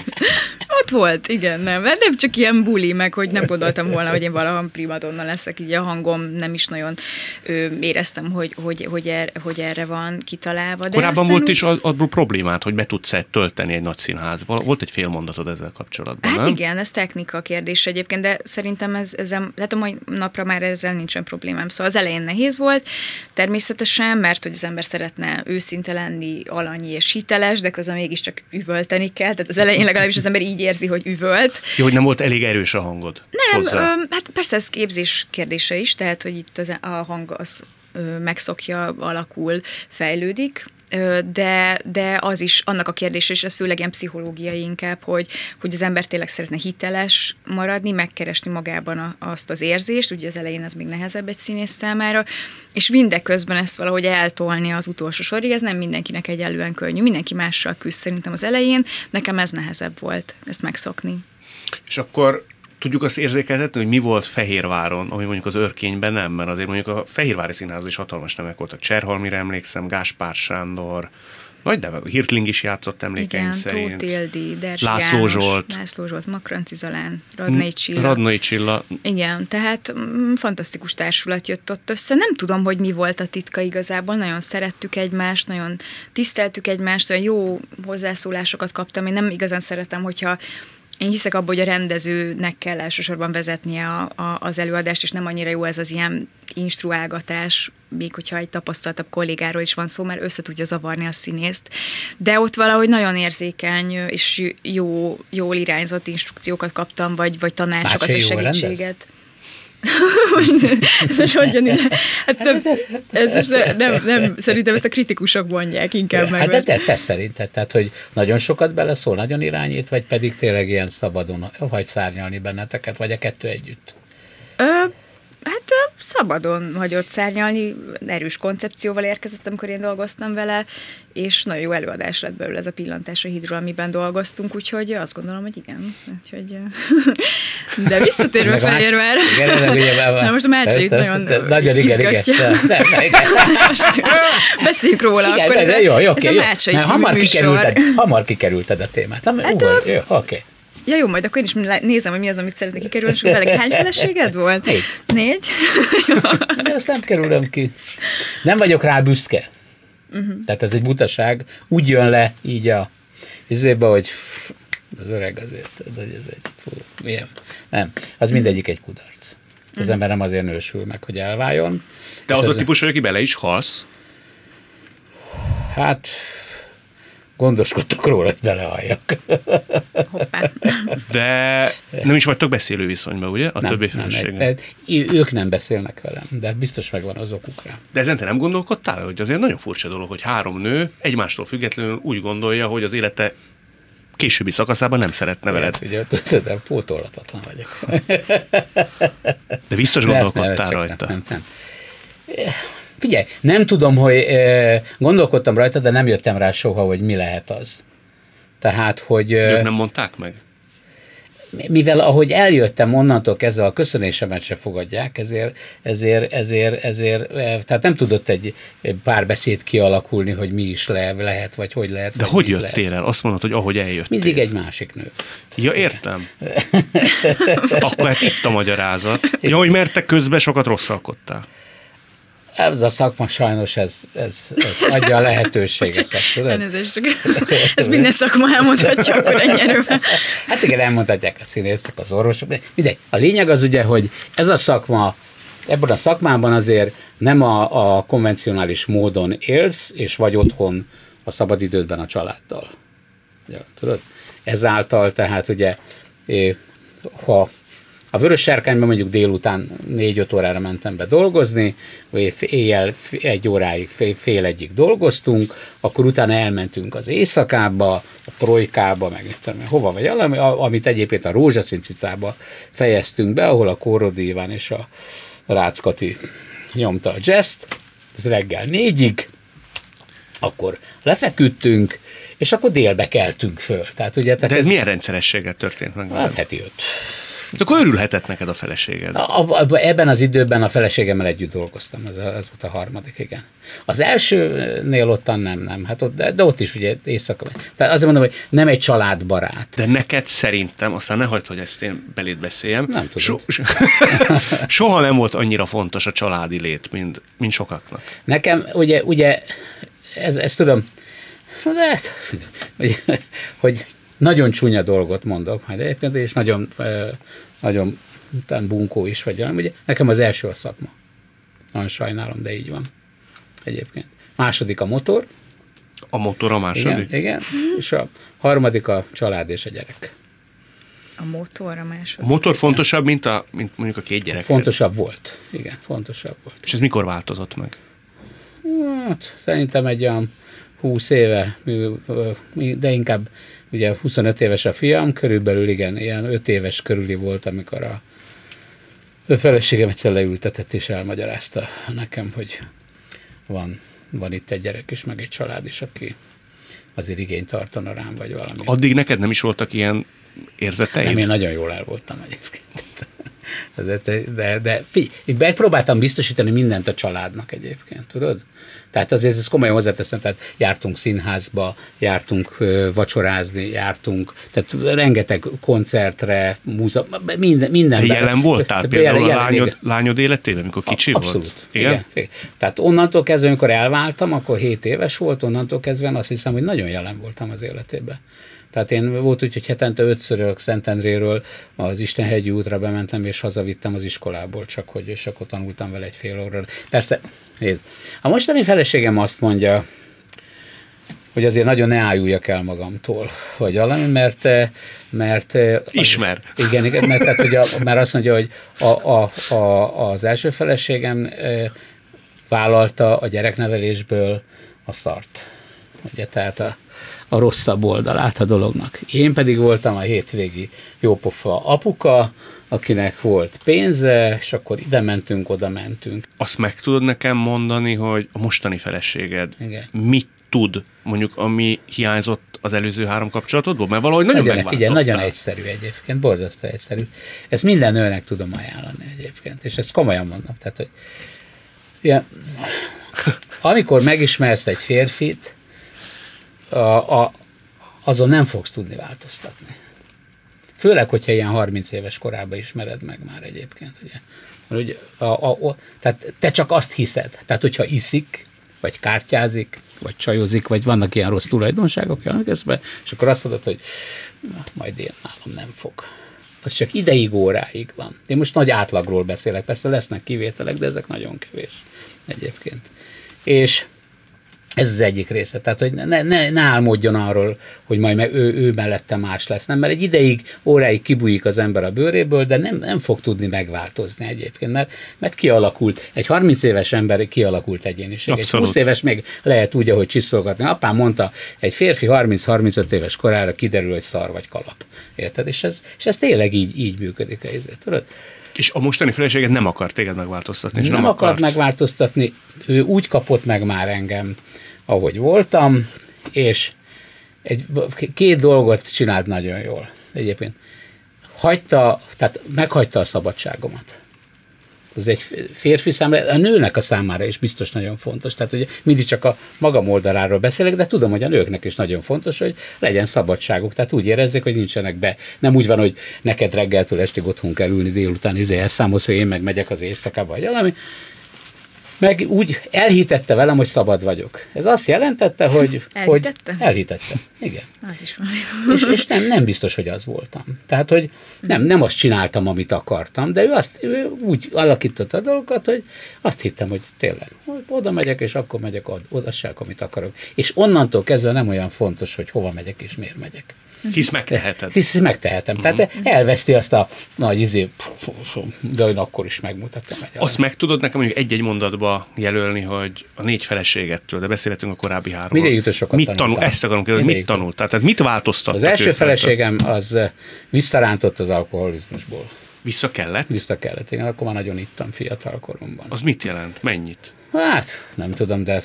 Ott ott volt, igen, nem. Mert nem csak ilyen buli, meg hogy nem gondoltam volna, hogy én valaha primadonna leszek, így a hangom nem is nagyon ö, éreztem, hogy, hogy, hogy, er, hogy erre van kitalálva. De Korábban volt úgy... is abból problémát, hogy be tudsz tölteni egy nagy színház. Volt egy fél mondatod ezzel kapcsolatban, Hát nem? igen, ez technika kérdés egyébként, de szerintem ez, ezzel, lehet a mai napra már ezzel nincsen problémám. Szóval az elején nehéz volt, természetesen, mert hogy az ember szeretne őszinte lenni, alanyi és hiteles, de közben mégiscsak üvölteni kell. Tehát az elején legalábbis az ember így érzi, hogy üvölt. Jó, hogy nem volt elég erős a hangod. Nem, ö, hát persze ez képzés kérdése is, tehát hogy itt az, a hang az megszokja, alakul, fejlődik de, de az is, annak a kérdés, és ez főleg ilyen pszichológiai inkább, hogy, hogy az ember tényleg szeretne hiteles maradni, megkeresni magában a, azt az érzést, ugye az elején ez még nehezebb egy színész számára, és mindeközben ezt valahogy eltolni az utolsó sorig, ez nem mindenkinek egyelően könnyű, mindenki mással küzd szerintem az elején, nekem ez nehezebb volt ezt megszokni. És akkor tudjuk azt érzékeltetni, hogy mi volt Fehérváron, ami mondjuk az örkényben nem, mert azért mondjuk a Fehérvári Színházban is hatalmas nemek voltak. Cserhalmire emlékszem, Gáspár Sándor, nagy neve, Hirtling is játszott emlékeim Igen, szerint. Tóth Ildi, Ders László János, Zsolt. László Zsolt, Makranci Zalán, Radnai Csilla. Radnai Csilla. Igen, tehát mm, fantasztikus társulat jött ott össze. Nem tudom, hogy mi volt a titka igazából. Nagyon szerettük egymást, nagyon tiszteltük egymást, olyan jó hozzászólásokat kaptam. Én nem igazán szeretem, hogyha én hiszek abban, hogy a rendezőnek kell elsősorban vezetnie a, a, az előadást, és nem annyira jó ez az ilyen instruálgatás, még hogyha egy tapasztaltabb kollégáról is van szó, mert össze tudja zavarni a színészt. De ott valahogy nagyon érzékeny és jó, jól irányzott instrukciókat kaptam, vagy, vagy tanácsokat, vagy segítséget. Rendez? Ez most hogy jön ide? Hát több, ez most ne, nem, nem, szerintem ezt a kritikusok mondják inkább hát meg. Hát de te, te szerinted, tehát hogy nagyon sokat beleszól, nagyon irányít, vagy pedig tényleg ilyen szabadon hagy szárnyalni benneteket, vagy a kettő együtt? Ö, Hát szabadon hagyott szárnyalni, erős koncepcióval érkezett, amikor én dolgoztam vele, és nagyon jó előadás lett belőle ez a pillantás a hídról, amiben dolgoztunk, úgyhogy azt gondolom, hogy igen. Úgyhogy, de visszatérve Fehérvár. Na most a Mácsa itt nagyon Nagyon igen, igen. Beszéljünk róla. Igen, akkor ez, jó, jó, ez a Mácsai hamar kikerülted, hamar kikerülted a témát. Hát, oké. Ja jó, majd akkor én is nézem, hogy mi az, amit szeretnék kikerülni, és vele hány feleséged volt? Négy. Négy? De azt nem kerülöm ki. Nem vagyok rá büszke. Uh-huh. Tehát ez egy butaság. Úgy jön le így a izébe, hogy az öreg azért, hogy ez egy, fú, milyen. Nem, az mindegyik egy kudarc. Az uh-huh. ember nem azért nősül meg, hogy elváljon. Te az a típus, aki bele is halsz? Hát gondoskodtak róla, hogy belehalljak. De nem is vagytok beszélő viszonyban, ugye? A nem, többi feleséggel. Ők nem beszélnek velem, de biztos megvan az okuk rá. De ezen te nem gondolkodtál, hogy azért nagyon furcsa dolog, hogy három nő egymástól függetlenül úgy gondolja, hogy az élete későbbi szakaszában nem szeretne veled. Ugye, szerintem pótolhatatlan vagyok. De biztos gondolkodtál rajta. Nem, nem, nem. Figyelj, nem tudom, hogy gondolkodtam rajta, de nem jöttem rá soha, hogy mi lehet az. Tehát, hogy... Ők nem mondták meg? mivel ahogy eljöttem onnantól kezdve a köszönésemet se fogadják, ezért, ezért, ezért, ezért tehát nem tudott egy pár beszéd kialakulni, hogy mi is le, lehet, vagy hogy lehet. De hogy jöttél lehet. el? Azt mondod, hogy ahogy eljöttél. Mindig egy másik nő. Ja, értem. Akkor hát itt a magyarázat. Ja, hogy mert te közben sokat rosszalkodtál ez a szakma sajnos ez, ez, ez adja a lehetőségeket, tudod? ez minden szakma elmondhatja, akkor ennyi Hát igen, elmondhatják a színészek, az orvosok, mindegy. A lényeg az ugye, hogy ez a szakma, ebben a szakmában azért nem a, a konvencionális módon élsz, és vagy otthon a szabadidődben a családdal. Ja, tudod? Ezáltal tehát ugye, ha a Vörös Sárkányban mondjuk délután négy-öt órára mentem be dolgozni, vagy éjjel egy óráig, fél, fél egyig dolgoztunk, akkor utána elmentünk az éjszakába, a trojkába, meg tudom, hova vagy amit egyébként a rózsaszín cicába fejeztünk be, ahol a Kórodi Iván és a Ráckati nyomta a jazzt, ez reggel négyig, akkor lefeküdtünk, és akkor délbe keltünk föl. Tehát, ugye, tehát De ez, ez milyen rendszerességgel történt meg? Hát heti öt Hát akkor örülhetett neked a feleséged. A, a, ebben az időben a feleségemmel együtt dolgoztam, ez, ez volt a harmadik, igen. Az elsőnél ottan nem, nem, hát ott, de, de ott is ugye éjszaka. Tehát azért mondom, hogy nem egy családbarát. De neked szerintem, aztán ne hagyd, hogy ezt én belét beszéljem. Nem tudom. So, soha nem volt annyira fontos a családi lét, mint, mint sokaknak. Nekem ugye, ugye ez, ezt tudom, de, hogy, hogy nagyon csúnya dolgot mondok majd egyébként, és nagyon, nagyon talán bunkó is vagy valami. Ugye nekem az első a szakma. Nagyon sajnálom, de így van. Egyébként. Második a motor. A motor a második? Igen, igen. és a harmadik a család és a gyerek. A motor a második. A motor fontosabb, mint, a, mint mondjuk a két gyerek? Fontosabb volt. Igen, fontosabb volt. És ez mikor változott meg? Hát, szerintem egy olyan 20 éve, de inkább ugye 25 éves a fiam, körülbelül igen, ilyen 5 éves körüli volt, amikor a, feleségem egyszer leültetett és elmagyarázta nekem, hogy van, van itt egy gyerek is, meg egy család is, aki azért igényt tartana rám, vagy valami. Addig neked nem is voltak ilyen érzeteid? Nem, én nagyon jól el voltam egyébként. De, de, de figyelj, megpróbáltam biztosítani mindent a családnak egyébként, tudod? Tehát azért ez komolyan hozzáteszem, tehát jártunk színházba, jártunk vacsorázni, jártunk, tehát rengeteg koncertre, múzeum, minden. minden Te jelen voltál például jelen, a lányod, lányod életében, amikor kicsi Abszolút, volt? Igen? igen. Tehát onnantól kezdve, amikor elváltam, akkor 7 éves volt, onnantól kezdve azt hiszem, hogy nagyon jelen voltam az életében. Tehát én volt úgy, hogy hetente ötszörök Szentendréről az Istenhegyi útra bementem, és hazavittem az iskolából, csak hogy, és akkor tanultam vele egy fél óra. Persze, nézd, a mostani feleségem azt mondja, hogy azért nagyon ne álljak el magamtól, vagy valami, mert... mert Ismer. Az, igen, igen, mert, tehát, hogy a, mert azt mondja, hogy a, a, a, az első feleségem vállalta a gyereknevelésből a szart. Ugye, tehát a, a rosszabb oldalát a dolognak. Én pedig voltam a hétvégi jópofa apuka, akinek volt pénze, és akkor ide mentünk, oda mentünk. Azt meg tudod nekem mondani, hogy a mostani feleséged Igen. mit tud, mondjuk, ami hiányzott az előző három kapcsolatodból? Mert valahogy nagyon, nagyon figyelj, nagyon egyszerű egyébként, borzasztó egyszerű. Ezt minden nőnek tudom ajánlani egyébként, és ezt komolyan mondom. Tehát, hogy ja, amikor megismersz egy férfit, a, a, azon nem fogsz tudni változtatni. Főleg, hogyha ilyen 30 éves korában ismered meg már egyébként. Ugye. Mert ugye a, a, a, tehát te csak azt hiszed. Tehát, hogyha iszik, vagy kártyázik, vagy csajozik, vagy vannak ilyen rossz tulajdonságok, eszbe, és akkor azt mondod, hogy na, majd én nálam nem fog. Az csak ideig, óráig van. Én most nagy átlagról beszélek, persze lesznek kivételek, de ezek nagyon kevés egyébként. És ez az egyik része. Tehát, hogy ne, ne, ne álmodjon arról, hogy majd meg ő, ő mellette más lesz. Nem, mert egy ideig, óráig kibújik az ember a bőréből, de nem, nem fog tudni megváltozni egyébként, mert, mert kialakult. Egy 30 éves ember kialakult egyéniség. Abszolút. Egy 20 éves még lehet úgy, ahogy csiszolgatni. Apám mondta, egy férfi 30-35 éves korára kiderül, hogy szar vagy kalap. Érted? És ez, és ez tényleg így, így működik. Tudod? És a mostani feleséged nem akart téged megváltoztatni. Nem, nem akart. akart megváltoztatni. Ő úgy kapott meg már engem, ahogy voltam, és egy, két dolgot csinált nagyon jól egyébként. Hagyta, tehát meghagyta a szabadságomat. Ez egy férfi számára, a nőnek a számára is biztos nagyon fontos. Tehát ugye mindig csak a magam oldaláról beszélek, de tudom, hogy a nőknek is nagyon fontos, hogy legyen szabadságuk. Tehát úgy érezzék, hogy nincsenek be. Nem úgy van, hogy neked reggeltől estig otthon kell ülni, délután izé elszámolsz, hogy én meg megyek az éjszakába, vagy valami, meg úgy elhitette velem, hogy szabad vagyok. Ez azt jelentette, hogy... Elhitette? Hogy elhitette, igen. Az is valami. És, és nem, nem biztos, hogy az voltam. Tehát, hogy nem, nem azt csináltam, amit akartam, de ő azt ő úgy alakította a dolgokat, hogy azt hittem, hogy tényleg, hogy oda megyek, és akkor megyek oda se, amit akarok. És onnantól kezdve nem olyan fontos, hogy hova megyek és miért megyek. Hisz megteheted. Hisz megtehetem. Uh-huh. Tehát elveszti azt a nagy izé, de én akkor is megmutattam. Egy azt meg tudod nekem mondjuk egy-egy mondatba jelölni, hogy a négy feleségettől, de beszélhetünk a korábbi háromról. Mindig jutott sokat mit tanul, Ezt akarom kérdezni, mit tanultál? Tehát mit változtat? Az első feleségem az visszarántott az alkoholizmusból. Vissza kellett? Vissza kellett, igen, akkor már nagyon ittam fiatal koromban. Az mit jelent? Mennyit? Hát, nem tudom, de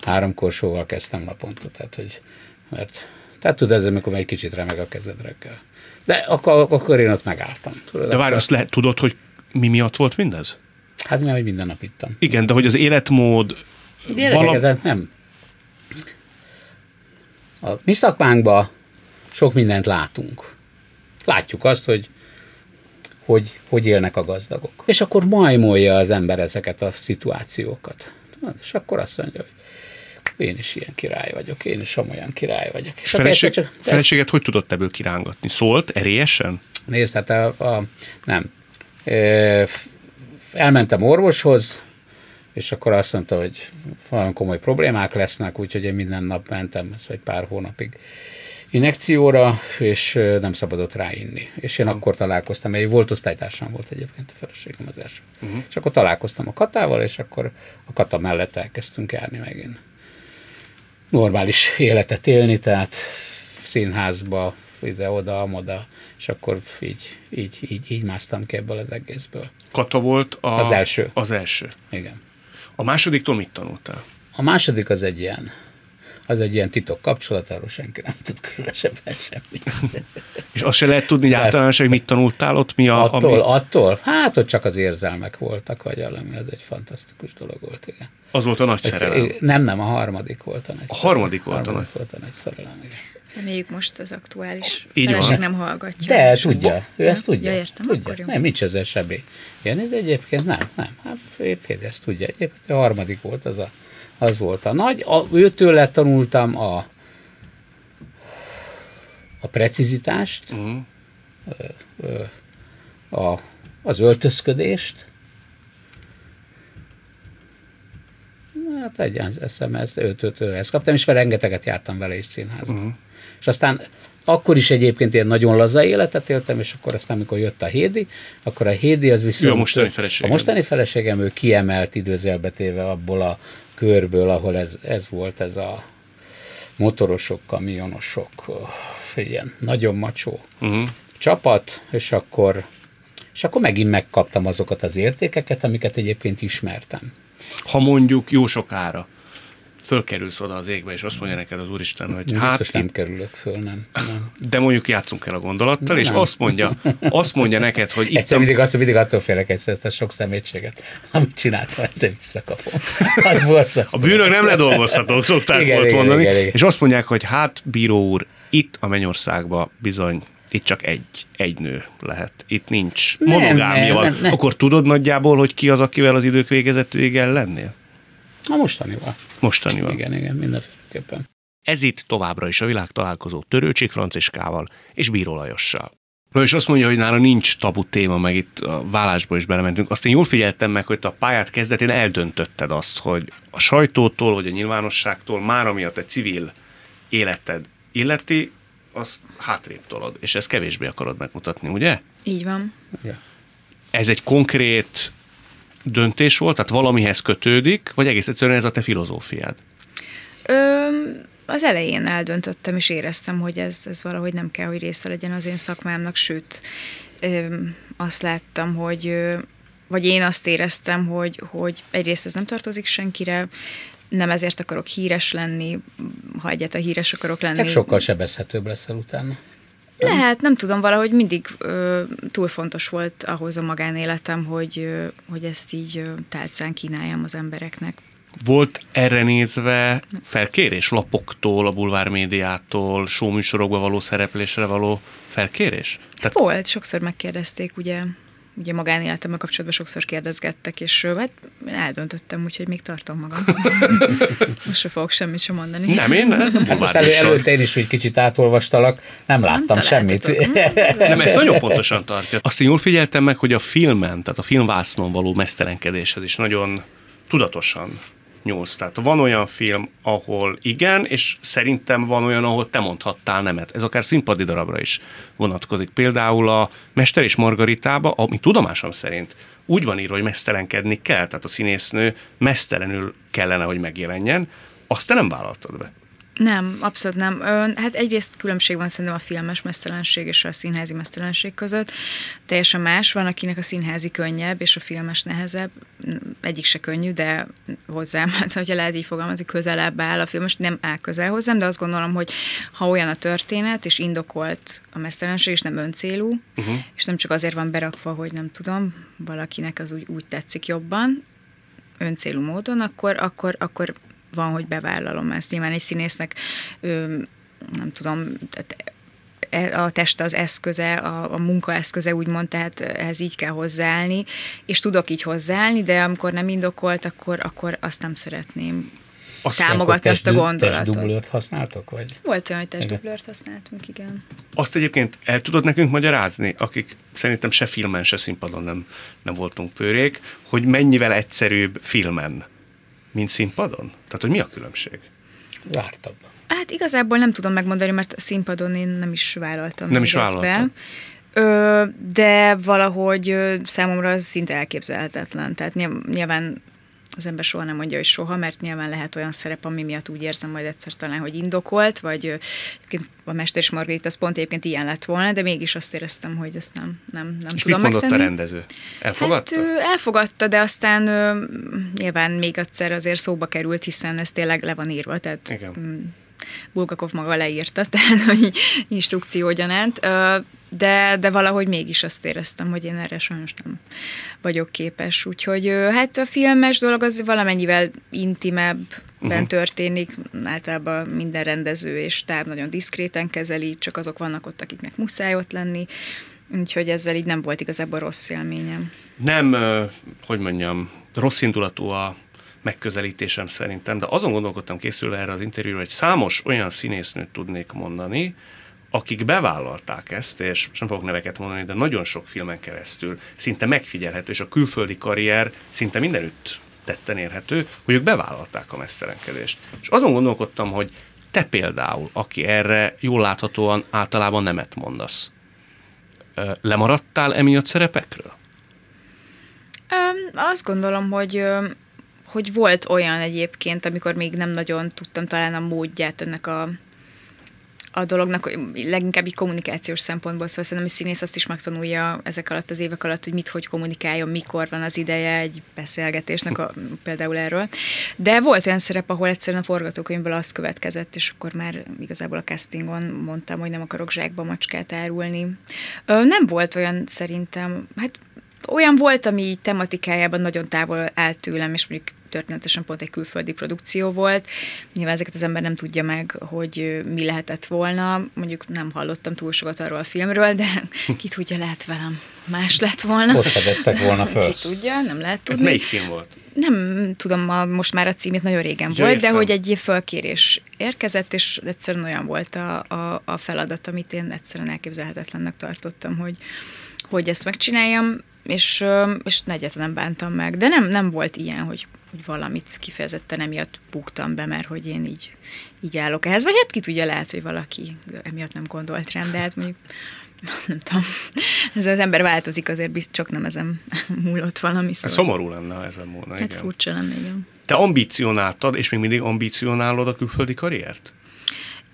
három korsóval kezdtem naponta, tehát hogy, mert Tehát tudod, ez amikor egy kicsit remeg a kezed reggel. De akkor, akkor én ott megálltam. Tudod, De várj, azt lehet, tudod, hogy mi miatt volt mindez? Hát mert hogy minden nap ittam. Igen, de hogy az életmód... Gyerekek, Vala... ezek nem. A mi szakmánkban sok mindent látunk. Látjuk azt, hogy hogy, hogy élnek a gazdagok. És akkor majmolja az ember ezeket a szituációkat. És akkor azt mondja, hogy én is ilyen király vagyok, én is olyan király vagyok. És Feleség, csak, feleséget hogy tudott ebből kirángatni? Szólt erélyesen? Nézd, hát a, a, nem. E, elmentem orvoshoz, és akkor azt mondta, hogy nagyon komoly problémák lesznek, úgyhogy én minden nap mentem, ez vagy pár hónapig injekcióra, és nem szabadott ráinni. És én uh-huh. akkor találkoztam, egy volt osztálytársam volt egyébként a feleségem az első. Uh-huh. És akkor találkoztam a Katával, és akkor a Kata mellett elkezdtünk járni megint. Normális életet élni, tehát színházba, ide-oda, amoda, és akkor így, így, így, így másztam ki ebből az egészből. Kata volt a, az első. Az első. Igen. A másodiktól mit tanultál? A második az egy ilyen, az egy ilyen titok kapcsolat, arról senki nem tud különösebben semmit. És azt se lehet tudni hogy általánosan, hogy mit tanultál ott? Mi a, attól, ami... attól? Hát ott csak az érzelmek voltak, vagy valami, az egy fantasztikus dolog volt, igen. Az volt a nagy szerelem? Nem, nem, a harmadik volt a nagy A harmadik volt a nagy. volt a nagy szerelem, igen. Reméljük most az aktuális Így feleség van. nem hallgatja. De tudja, ő ezt tudja. Ja, értem, tudja. Akkor nem, nincs ezzel sebé. Igen, ez egyébként nem, nem. Hát férj, ezt tudja. Egyébként a harmadik volt az a, az volt a nagy. A, őtőle tanultam a, a precizitást, uh-huh. a, az öltözködést, Hát egy SMS, őt, őt, őt, ezt kaptam, és fel rengeteget jártam vele is színházba. Uh-huh. És aztán akkor is egyébként ilyen nagyon laza életet éltem, és akkor aztán, amikor jött a Hédi, akkor a Hédi az viszont... Ő a mostani feleségem. A mostani feleségem, ő kiemelt időzelbetéve abból a körből, ahol ez, ez volt, ez a motorosok, kamionosok, ilyen nagyon macsó uh-huh. csapat, és akkor, és akkor megint megkaptam azokat az értékeket, amiket egyébként ismertem. Ha mondjuk jó sokára fölkerülsz oda az égbe, és azt mondja neked az Úristen, hogy hát... Biztos nem kerülök föl, nem, nem. De mondjuk játszunk el a gondolattal, és azt mondja, azt mondja neked, hogy itt... Egyszer mindig, azt, mindig attól félek egyszer ezt a sok szemétséget, amit csináltam, egyszer visszakapom. Az borzasztó. A bűnök nem ledolgozhatók, szokták igen, volt igen, mondani. Igen, igen. És azt mondják, hogy hát, bíró úr, itt a Mennyországban bizony itt csak egy, egy nő lehet. Itt nincs monogámia. Nem. Akkor tudod nagyjából, hogy ki az, akivel az idők végezetőig lennél? A mostanival. Mostanival. Igen, igen, mindenféleképpen. Ez itt továbbra is a világ találkozó Törőcsik Franciskával és Bíró Lajossal. No, és azt mondja, hogy nála nincs tabu téma, meg itt a vállásból is belementünk. Azt én jól figyeltem meg, hogy a pályát kezdetén eldöntötted azt, hogy a sajtótól, vagy a nyilvánosságtól már ami a te civil életed illeti, azt hátrébb tolod, és ezt kevésbé akarod megmutatni, ugye? Így van. Ja. Ez egy konkrét döntés volt, tehát valamihez kötődik, vagy egész egyszerűen ez a te filozófiád? Ö, az elején eldöntöttem, és éreztem, hogy ez, ez valahogy nem kell, hogy része legyen az én szakmámnak, sőt, ö, azt láttam, hogy ö, vagy én azt éreztem, hogy, hogy egyrészt ez nem tartozik senkire, nem ezért akarok híres lenni, ha egyáltalán híres akarok lenni. Csak sokkal sebezhetőbb leszel utána. Lehet, nem tudom, valahogy mindig ö, túl fontos volt ahhoz a magánéletem, hogy, ö, hogy ezt így ö, tálcán kínáljam az embereknek. Volt erre nézve felkérés lapoktól, a bulvár médiától, showműsorokba való szereplésre való felkérés? Tehát... Volt, sokszor megkérdezték, ugye ugye magánéletemmel kapcsolatban sokszor kérdezgettek, és hát eldöntöttem, úgyhogy még tartom magam. Most se fogok semmit sem mondani. Nem, én nem. Hát most elő, előtte én is hogy kicsit átolvastalak, nem láttam nem semmit. nem, ezt nagyon pontosan tartja. Azt én jól figyeltem meg, hogy a filmen, tehát a filmvásznon való mesztelenkedéshez is nagyon tudatosan nyúlsz. Tehát van olyan film, ahol igen, és szerintem van olyan, ahol te mondhattál nemet. Ez akár színpadi darabra is vonatkozik. Például a Mester és Margaritába, ami tudomásom szerint úgy van írva, hogy mesztelenkedni kell, tehát a színésznő mesztelenül kellene, hogy megjelenjen, azt te nem vállaltad be. Nem, abszolút nem. Hát egyrészt különbség van szerintem a filmes mesztelenség és a színházi mesztelenség között. Teljesen más. Van, akinek a színházi könnyebb, és a filmes nehezebb. Egyik se könnyű, de hozzám, hát, hogyha lehet így fogalmazni, közelebb áll a film. Most nem áll közel hozzám, de azt gondolom, hogy ha olyan a történet, és indokolt a mesztelenség, és nem öncélú, uh-huh. és nem csak azért van berakva, hogy nem tudom, valakinek az úgy, úgy tetszik jobban, öncélú módon, akkor, akkor, akkor van, hogy bevállalom ezt. Nyilván egy színésznek, nem tudom, e, a teste az eszköze, a, a munka eszköze, úgymond, tehát ehhez így kell hozzáállni, és tudok így hozzáállni, de amikor nem indokolt, akkor, akkor azt nem szeretném azt támogatni azt a gondolatot. Testdublőrt használtok? Vagy? Volt olyan, hogy testdublőrt használtunk, igen. Azt egyébként el tudod nekünk magyarázni, akik szerintem se filmen, se színpadon nem, nem voltunk pőrék, hogy mennyivel egyszerűbb filmen mint színpadon? Tehát, hogy mi a különbség? Zártabb. Hát igazából nem tudom megmondani, mert a színpadon én nem is vállaltam. Nem is vállaltam. Ö, de valahogy számomra az szinte elképzelhetetlen. Tehát nyilván az ember soha nem mondja, hogy soha, mert nyilván lehet olyan szerep, ami miatt úgy érzem majd egyszer talán, hogy indokolt, vagy egyébként a Mester és Margarita az pont egyébként ilyen lett volna, de mégis azt éreztem, hogy ezt nem, nem, nem és tudom mit megtenni. a rendező? Elfogadta? Hát, elfogadta, de aztán nyilván még egyszer azért szóba került, hiszen ez tényleg le van írva, tehát Igen. Bulgakov maga leírta, tehát hogy instrukció gyanánt de, de valahogy mégis azt éreztem, hogy én erre sajnos nem vagyok képes. Úgyhogy hát a filmes dolog az valamennyivel intimebben uh-huh. történik, általában minden rendező és táv nagyon diszkréten kezeli, csak azok vannak ott, akiknek muszáj ott lenni, úgyhogy ezzel így nem volt igazából rossz élményem. Nem, hogy mondjam, rossz indulatú a megközelítésem szerintem, de azon gondolkodtam készülve erre az interjúra, hogy számos olyan színésznőt tudnék mondani, akik bevállalták ezt, és nem fogok neveket mondani, de nagyon sok filmen keresztül szinte megfigyelhető, és a külföldi karrier szinte mindenütt tetten érhető, hogy ők bevállalták a mesztelenkedést. És azon gondolkodtam, hogy te például, aki erre jól láthatóan általában nemet mondasz, lemaradtál emiatt szerepekről? Azt gondolom, hogy hogy volt olyan egyébként, amikor még nem nagyon tudtam talán a módját ennek a a dolognak leginkább így kommunikációs szempontból, szóval szerintem egy színész azt is megtanulja ezek alatt az évek alatt, hogy mit, hogy kommunikáljon, mikor van az ideje egy beszélgetésnek, a, például erről. De volt olyan szerep, ahol egyszerűen a forgatókönyvből az következett, és akkor már igazából a castingon mondtam, hogy nem akarok zsákba macskát árulni. Ö, nem volt olyan szerintem, hát olyan volt, ami tematikájában nagyon távol állt tőlem, és mondjuk történetesen pont egy külföldi produkció volt. Nyilván ezeket az ember nem tudja meg, hogy mi lehetett volna. Mondjuk nem hallottam túl sokat arról a filmről, de ki tudja, lehet velem más lett volna. Ott fedeztek volna föl. Ki tudja, nem lehet tudni. Ez melyik film volt? Nem tudom, a, most már a címét nagyon régen ja, volt, értem. de hogy egy fölkérés érkezett, és egyszerűen olyan volt a, a, a feladat, amit én egyszerűen elképzelhetetlennek tartottam, hogy, hogy ezt megcsináljam, és, és egyáltalán nem bántam meg. De nem, nem volt ilyen, hogy hogy valamit kifejezetten emiatt buktam be, mert hogy én így, így állok ehhez. Vagy hát ki tudja, lehet, hogy valaki emiatt nem gondolt rám, de hát mondjuk nem tudom, ez az ember változik, azért biztos csak nem ezen múlott valami szó. Szomorú lenne, ha ezen múlna. Hát igen. furcsa lenne, igen. Te ambicionáltad, és még mindig ambicionálod a külföldi karriert?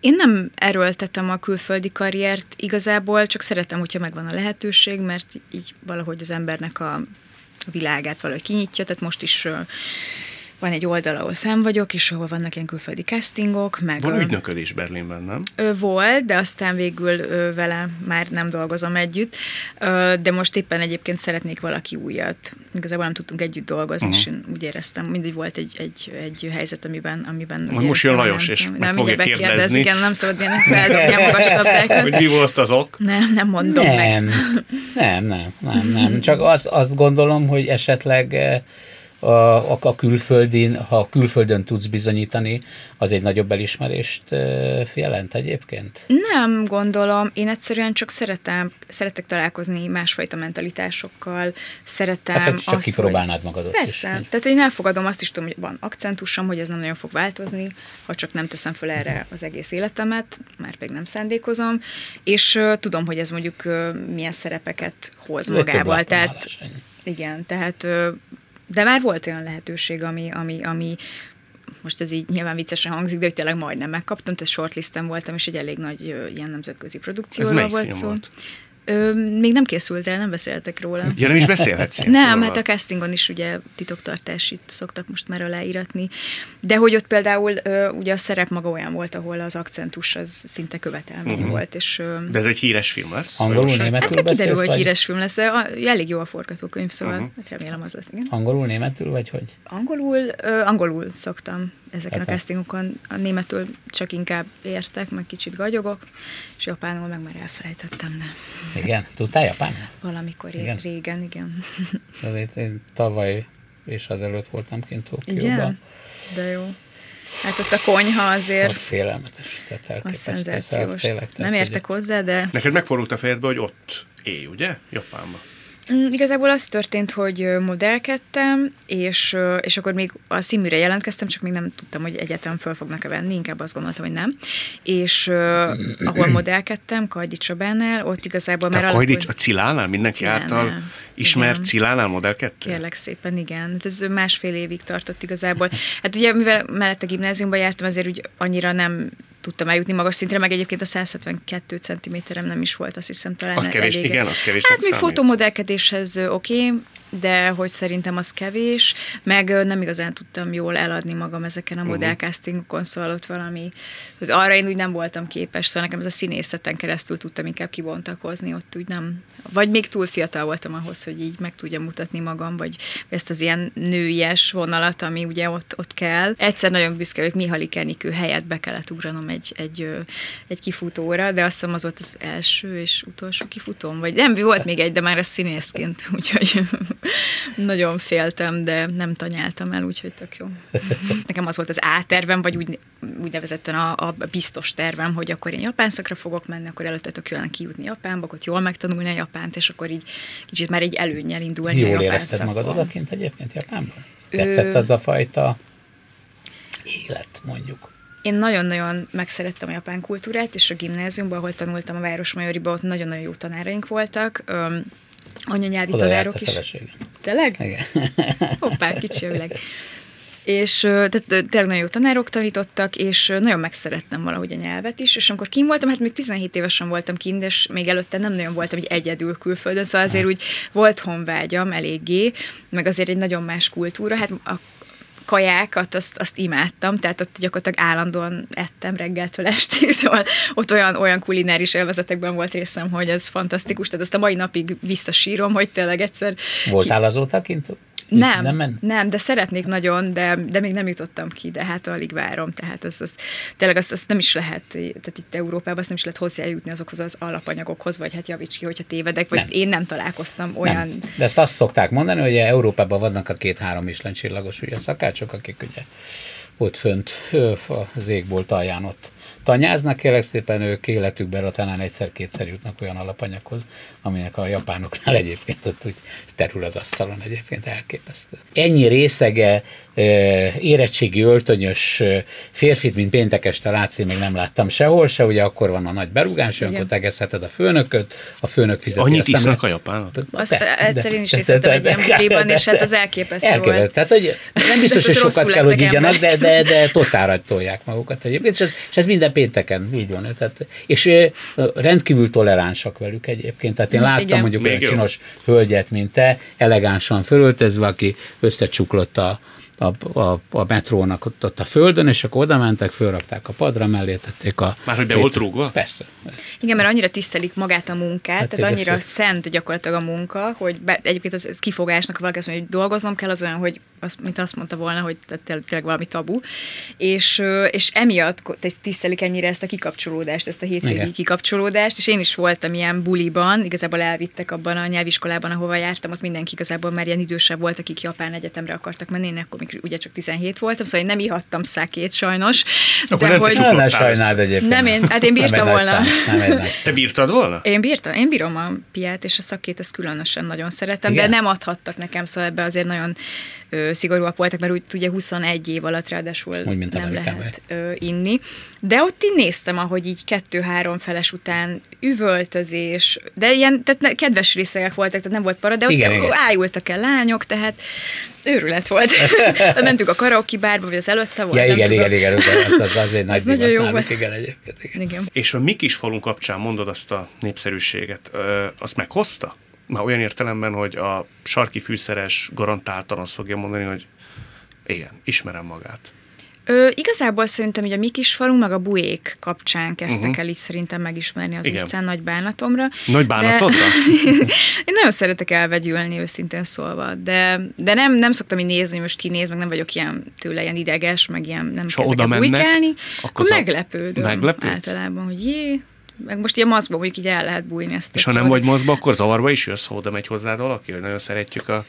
Én nem erőltetem a külföldi karriert, igazából csak szeretem, hogyha megvan a lehetőség, mert így valahogy az embernek a világát valahogy kinyitja, tehát most is van egy oldal, ahol fenn vagyok, és ahol vannak ilyen külföldi castingok. Meg van ügynököd is Berlinben, nem? Ö, volt, de aztán végül ö, vele már nem dolgozom együtt, ö, de most éppen egyébként szeretnék valaki újat. Igazából nem tudtunk együtt dolgozni, uh-huh. és én úgy éreztem, mindig volt egy, egy, egy helyzet, amiben, amiben most jön Lajos, és meg fogja kérdezni. Igen, nem szabad ilyen feldobni a magas Hogy mi volt az ok? Nem, nem mondom nem, meg. Nem, nem, nem, nem. Csak az, azt gondolom, hogy esetleg a, a külföldin, ha külföldön tudsz bizonyítani, az egy nagyobb elismerést jelent egyébként? Nem gondolom. Én egyszerűen csak szeretem, szeretek találkozni másfajta mentalitásokkal, szeretem hát, csak azt, kipróbálnád magadot Persze. Is. Tehát, hogy elfogadom, azt is tudom, hogy van akcentusom, hogy ez nem nagyon fog változni, ha csak nem teszem fel erre az egész életemet, már pedig nem szándékozom, és uh, tudom, hogy ez mondjuk uh, milyen szerepeket hoz magával. Tehát, igen, tehát de már volt olyan lehetőség, ami, ami, ami most ez így nyilván viccesen hangzik, de hogy tényleg majdnem megkaptam, tehát shortlisten voltam, és egy elég nagy ilyen nemzetközi produkcióról volt szó. Volt? Ö, még nem készült el, nem beszéltek róla. Ja, nem is beszélhetsz Nem, hát a castingon is ugye titoktartásit szoktak most már aláíratni. De hogy ott például ö, ugye a szerep maga olyan volt, ahol az akcentus az szinte követelmény uh-huh. volt. És, ö, De ez egy híres film lesz? Angolul, németül Hát kiderül, hogy híres film lesz. Elég jó a forgatókönyv, szóval uh-huh. hát remélem az lesz. Igen. Angolul, németül, vagy hogy? Angolul, ö, angolul szoktam ezeken hát a castingokon a németül csak inkább értek, meg kicsit gagyogok, és japánul meg már elfelejtettem, de... Igen? Tudtál japán? Valamikor igen? régen, igen. Azért én tavaly és azelőtt voltam kint Tokióban. Igen? De jó. Hát ott a konyha azért... Ott félelmetes, tehát elképesztő. szenzációs. Tényleg, Nem értek ugye... hozzá, de... Neked megfordult a fejedbe, hogy ott élj, ugye? Japánban. Mm, igazából az történt, hogy modellkedtem, és, és akkor még a színműre jelentkeztem, csak még nem tudtam, hogy egyetem föl fognak-e venni, inkább azt gondoltam, hogy nem. És uh, ahol modellkedtem, Kajdi Csabánál, ott igazából már... Kajdi a Cilánál? Mindenki Cilánál. által ismert igen. Cilánál modellkedtél? Kérlek szépen, igen. Hát ez másfél évig tartott igazából. Hát ugye, mivel mellette gimnáziumban jártam, azért úgy annyira nem tudtam eljutni magas szintre, meg egyébként a 172 centiméterem nem is volt, azt hiszem talán Az kevés, elég. igen, az kevés. Hát még fotomodellkedéshez oké, okay, de hogy szerintem az kevés, meg nem igazán tudtam jól eladni magam ezeken a uh-huh. modellcastingokon, szóval ott valami, hogy arra én úgy nem voltam képes, szóval nekem ez a színészeten keresztül tudtam inkább kibontakozni, ott úgy nem, vagy még túl fiatal voltam ahhoz, hogy így meg tudjam mutatni magam, vagy ezt az ilyen nőies vonalat, ami ugye ott, ott kell. Egyszer nagyon büszke vagyok, Mihalik Enikő helyett be kellett ugranom egy, egy, egy kifutóra, de azt hiszem az volt az első és utolsó kifutóm, vagy nem, volt még egy, de már a színészként, úgyhogy nagyon féltem, de nem tanyáltam el, úgyhogy tök jó. Nekem az volt az A-tervem, vagy úgy, úgy nevezetten a, a biztos tervem, hogy akkor én japán szakra fogok menni, akkor előtte tök jól kijutni Japánba, ott jól megtanulni a japánt, és akkor így kicsit már egy előnyel indulni Jól a japán érezted szakon. magad odakint egyébként Japánban? Tetszett Ö... az a fajta élet, mondjuk? Én nagyon-nagyon megszerettem a japán kultúrát, és a gimnáziumban, ahol tanultam a Városmajoriban, ott nagyon-nagyon jó tanáraink voltak anyanyelvi Oda tanárok is. Tényleg? Igen. Hoppá, kicsi És tehát tényleg nagyon jó tanárok tanítottak, és nagyon megszerettem valahogy a nyelvet is, és amikor kim voltam, hát még 17 évesen voltam kint, és még előtte nem nagyon voltam egy egyedül külföldön, szóval azért úgy volt honvágyam eléggé, meg azért egy nagyon más kultúra, hát a kajákat, azt, azt imádtam, tehát ott gyakorlatilag állandóan ettem reggeltől estig, szóval ott olyan, olyan kulináris élvezetekben volt részem, hogy ez fantasztikus, tehát azt a mai napig visszasírom, hogy tényleg egyszer... Voltál ki... azóta kint? Nem, nem, nem, de szeretnék nagyon, de, de még nem jutottam ki, de hát alig várom, tehát az, az tényleg azt, azt nem is lehet, tehát itt Európában azt nem is lehet hozzájutni azokhoz az alapanyagokhoz, vagy hát javíts ki, hogyha tévedek, vagy nem. én nem találkoztam olyan... Nem. De ezt azt szokták mondani, hogy Európában vannak a két-három Michelin csillagos ugye szakácsok, akik ugye ott fönt az égbolt alján ott tanyáznak, kérlek szépen ők életükben talán egyszer-kétszer jutnak olyan alapanyaghoz, aminek a japánoknál egyébként ott úgy terül az asztalon egyébként elképesztő. Ennyi részege érettségi öltönyös férfit, mint péntek este látsz, még nem láttam sehol se, ugye akkor van a nagy berúgás, amikor tegezheted a főnököt, a főnök fizeti Annyit a isznak a japánok? Azt egyszer én is részletem egy ilyen buliban, és hát az elképesztő elképesztő volt. Tehát, hogy nem biztos, hogy sokat kell, hogy igyanak, de, de, de totálra tolják magukat egyébként, és ez, és ez minden pénteken, így van. Tehát, és rendkívül toleránsak velük egyébként. Tehát én láttam Igen. mondjuk olyan csinos hölgyet, mint te, elegánsan fölöltözve, aki összecsuklott a, a, a, a metrónak ott, ott a földön, és akkor oda mentek, fölrakták a padra mellé, tették a... Már hogy be volt rúgva? Persze. Igen, mert annyira tisztelik magát a munkát, hát tehát annyira szent gyakorlatilag a munka, hogy be, egyébként az, az kifogásnak valaki azt mondja, hogy dolgoznom kell, az olyan, hogy az, mint azt mondta volna, hogy tényleg valami tabu, és, és emiatt tisztelik ennyire ezt a kikapcsolódást, ezt a hétvégi Igen. kikapcsolódást, és én is voltam ilyen buliban, igazából elvittek abban a nyelviskolában, ahova jártam, ott mindenki igazából már ilyen idősebb volt, akik Japán Egyetemre akartak menni, én akkor még ugye csak 17 voltam, szóval én nem ihattam szákét sajnos. Akkor de nem hogy... Nem sajnáld egyébként. Nem, én, hát én bírtam volna. Nem Te bírtad volna? Én bírtam, én bírom a piát, és a szakét ezt különösen nagyon szeretem, Igen? de nem adhattak nekem, szóval ebbe azért nagyon ö, szigorúak voltak, mert úgy ugye 21 év alatt ráadásul Úgy, mint nem Amerikában. lehet ö, inni. De ott én néztem, ahogy így kettő-három feles után üvöltözés, de ilyen, tehát ne- kedves részegek voltak, tehát nem volt para, de ott Igen, igen. ájultak el lányok, tehát őrület volt. Mentünk a karaoke bárba, vagy az előtte volt, Ja, nem igen, tudom. igen, igen, igen, az, az egy nagy Ez nagyon jó volt. igen, egyébként, igen. Igen. És a mi kis falunk kapcsán mondod azt a népszerűséget, ö, azt meghozta? Már olyan értelemben, hogy a sarki fűszeres garantáltan azt fogja mondani, hogy igen, ismerem magát. Ö, igazából szerintem ugye a mi kis falunk, meg a buék kapcsán kezdtek uh-huh. el így szerintem megismerni az Igen. utcán nagy bánatomra. Nagy bánatodra? De... Én nagyon szeretek elvegyülni, őszintén szólva, de, de nem, nem szoktam így nézni, hogy most kinéz, meg nem vagyok ilyen tőle ilyen ideges, meg ilyen nem kezdek el bujkálni, akkor akkor meglepődöm Meglepődsz? általában, hogy jé, meg most ilyen maszkban mondjuk így el lehet bújni ezt. És ha nem vagy mozba, akkor zavarba is jössz, oda megy hozzád valaki, hogy nagyon szeretjük a...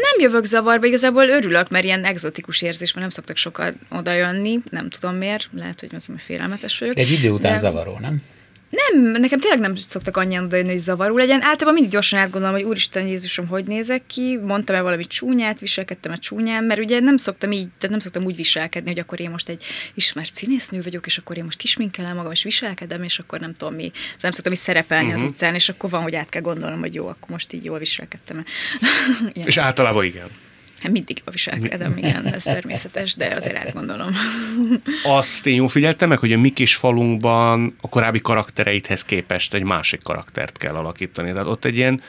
Nem jövök zavarba, igazából örülök, mert ilyen egzotikus érzés, mert nem szoktak sokat oda jönni, nem tudom miért, lehet, hogy az, hogy félelmetes vagyok. Egy idő után de- zavaró, nem? Nem, nekem tényleg nem szoktak annyian odajönni, hogy zavaró legyen. Általában mindig gyorsan átgondolom, hogy úristen Jézusom, hogy nézek ki, mondtam-e valami csúnyát, viselkedtem-e csúnyán, mert ugye nem szoktam így, tehát nem szoktam úgy viselkedni, hogy akkor én most egy ismert színésznő vagyok, és akkor én most kisminkelem magam, és viselkedem, és akkor nem tudom mi, szóval nem szoktam így szerepelni uh-huh. az utcán, és akkor van, hogy át kell gondolnom, hogy jó, akkor most így jól viselkedtem. És általában igen. Hát mindig jól viselkedem, igen, ez természetes, de azért átgondolom. Azt én jól figyeltem meg, hogy a mi kis falunkban a korábbi karaktereidhez képest egy másik karaktert kell alakítani. Tehát ott egy ilyen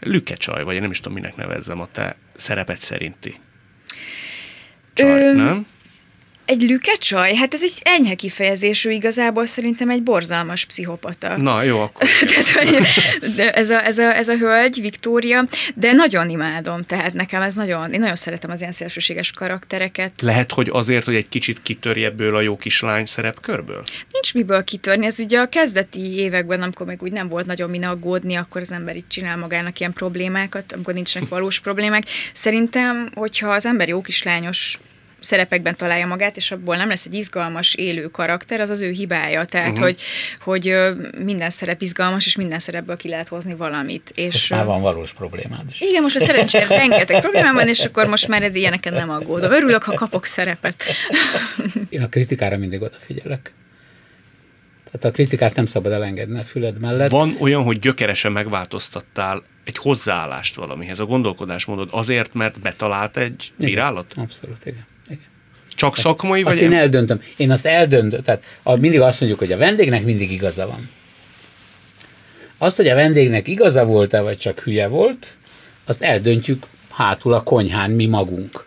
lükecsaj, vagy én nem is tudom, minek nevezzem a te szerepet szerinti. Csaj, Ö, nem? Egy lükecsaj? Hát ez egy enyhe kifejezésű, igazából szerintem egy borzalmas pszichopata. Na, jó, akkor. Tehát, hogy ez, a, ez, a, ez a hölgy, Viktória, de nagyon imádom, tehát nekem ez nagyon, én nagyon szeretem az ilyen szélsőséges karaktereket. Lehet, hogy azért, hogy egy kicsit kitörj ebből a jó kislány szerepkörből? Nincs miből kitörni, ez ugye a kezdeti években, amikor még úgy nem volt nagyon min aggódni, akkor az ember így csinál magának ilyen problémákat, amikor nincsenek valós problémák. Szerintem, hogyha az ember jó kislányos szerepekben találja magát, és abból nem lesz egy izgalmas, élő karakter, az az ő hibája. Tehát, uh-huh. hogy, hogy minden szerep izgalmas, és minden szerepből ki lehet hozni valamit. És, És már van valós problémád is. Igen, most a szerencsére rengeteg problémám van, és akkor most már ez ilyeneken nem aggódom. Örülök, ha kapok szerepet. Én a kritikára mindig odafigyelek. Tehát a kritikát nem szabad elengedni a füled mellett. Van olyan, hogy gyökeresen megváltoztattál egy hozzáállást valamihez, a gondolkodásmódod azért, mert betalált egy Igen, bírálat? Abszolút, igen. Csak szakmai, vagy Azt én eldöntöm. Én azt eldöntöm. Tehát a, mindig azt mondjuk, hogy a vendégnek mindig igaza van. Azt, hogy a vendégnek igaza volt-e, vagy csak hülye volt, azt eldöntjük hátul a konyhán mi magunk.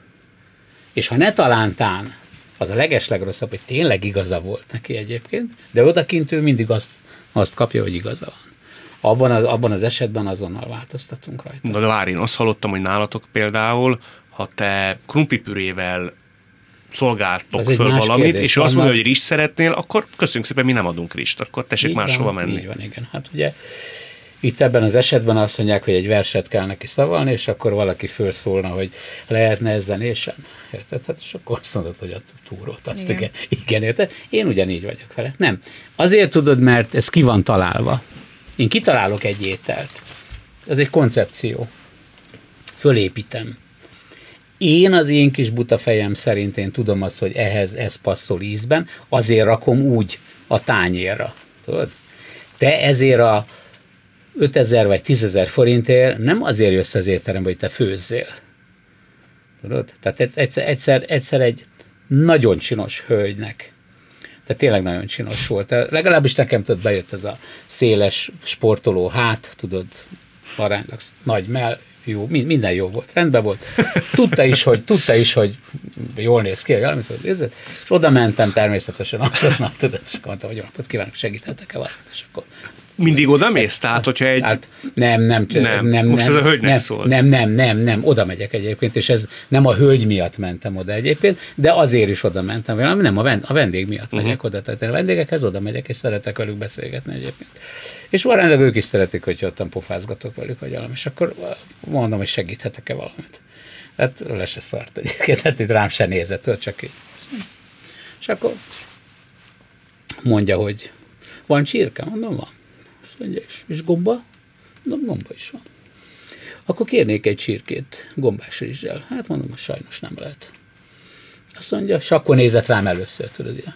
És ha ne talántán, az a legeslegrosszabb, hogy tényleg igaza volt neki egyébként, de odakint ő mindig azt, azt kapja, hogy igaza van. Abban az, abban az esetben azonnal változtatunk rajta. De várj, én azt hallottam, hogy nálatok például, ha te krumplipürével szolgáltok föl valamit, kérdés. és ő azt mondja, hogy rizs szeretnél, akkor köszönjük szépen, mi nem adunk rizst, akkor tessék Így máshova van, menni. Így van, igen. Hát ugye itt ebben az esetben azt mondják, hogy egy verset kell neki szavalni, és akkor valaki felszólna, hogy lehetne ez zenésem. Érted? Hát és akkor azt mondod, hogy a túrót, azt igen. Igen. igen. igen, érted? Én ugyanígy vagyok vele. Nem. Azért tudod, mert ez ki van találva. Én kitalálok egy ételt. Ez egy koncepció. Fölépítem. Én az én kis buta fejem szerint én tudom azt, hogy ehhez ez passzol ízben, azért rakom úgy a tányérra. Tudod? Te ezért a 5000 vagy 10.000 forintért nem azért jössz az étterembe, hogy te főzzél. Tudod? Tehát egyszer, egyszer, egyszer egy nagyon csinos hölgynek, de tényleg nagyon csinos volt. Legalábbis nekem tudod, bejött ez a széles sportoló hát, tudod, aránylag nagy mell, jó, mi- minden jó volt, rendben volt. Tudta is, hogy, tudta is, hogy jól néz ki, amit tudod, érzed? és oda mentem természetesen, mondtam, tudod, és akkor mondtam, hogy jó napot kívánok, segíthetek-e valamit, és akkor Mindig oda mész? Tehát, hogyha egy... Hát nem, nem, Nem. nem, nem, Most nem, ez a hölgynek nem, szól. Nem, nem, nem, nem, oda megyek egyébként, és ez nem a hölgy miatt mentem oda egyébként, de azért is oda mentem, nem, nem a, vend, a vendég miatt uh-huh. megyek oda, tehát a vendégekhez oda megyek, és szeretek velük beszélgetni egyébként. És valamelyik ők is szeretik, hogy ottan pofázgatok velük, vagy valami, és akkor mondom, hogy segíthetek-e valamit. Hát le se szart egyébként, hát itt rám se nézett, csak így. És akkor mondja, hogy van csirke? Mondom, van. Azt mondja, és, és gomba? Mondom, gomba is van. akkor kérnék egy csirkét gombás rizssel. Hát mondom, hogy sajnos nem lehet. Azt mondja, és akkor nézett rám először, tudod, ja.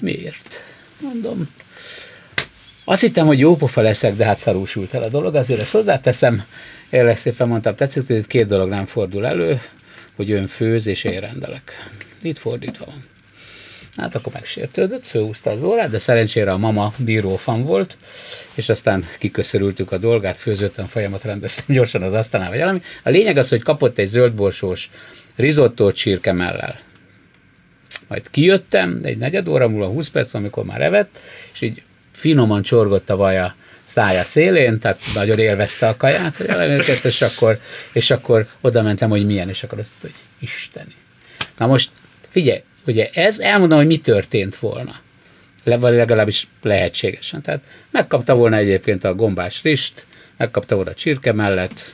miért? Mondom, azt hittem, hogy jó pofa leszek, de hát szarúsult el a dolog, azért ezt hozzáteszem. Érlek szépen mondtam, tetszik, hogy itt két dolog nem fordul elő, hogy ön főz, és én rendelek. Itt fordítva van. Hát akkor megsértődött, főhúzta az órát, de szerencsére a mama bírófan volt, és aztán kiköszörültük a dolgát, főzöttem, folyamat rendeztem gyorsan az asztalnál, vagy valami. A lényeg az, hogy kapott egy zöldborsós risottót csirkemellel. Majd kijöttem, egy negyed óra múlva, 20 perc, amikor már evett, és így finoman csorgott a vaja szája szélén, tehát nagyon élvezte a kaját, hogy őket, és akkor, és akkor oda mentem, hogy milyen, és akkor azt mondta, hogy Isteni. Na most figyelj, ugye ez, elmondom, hogy mi történt volna. Vagy legalábbis lehetségesen. Tehát megkapta volna egyébként a gombás rist, megkapta volna a csirke mellett,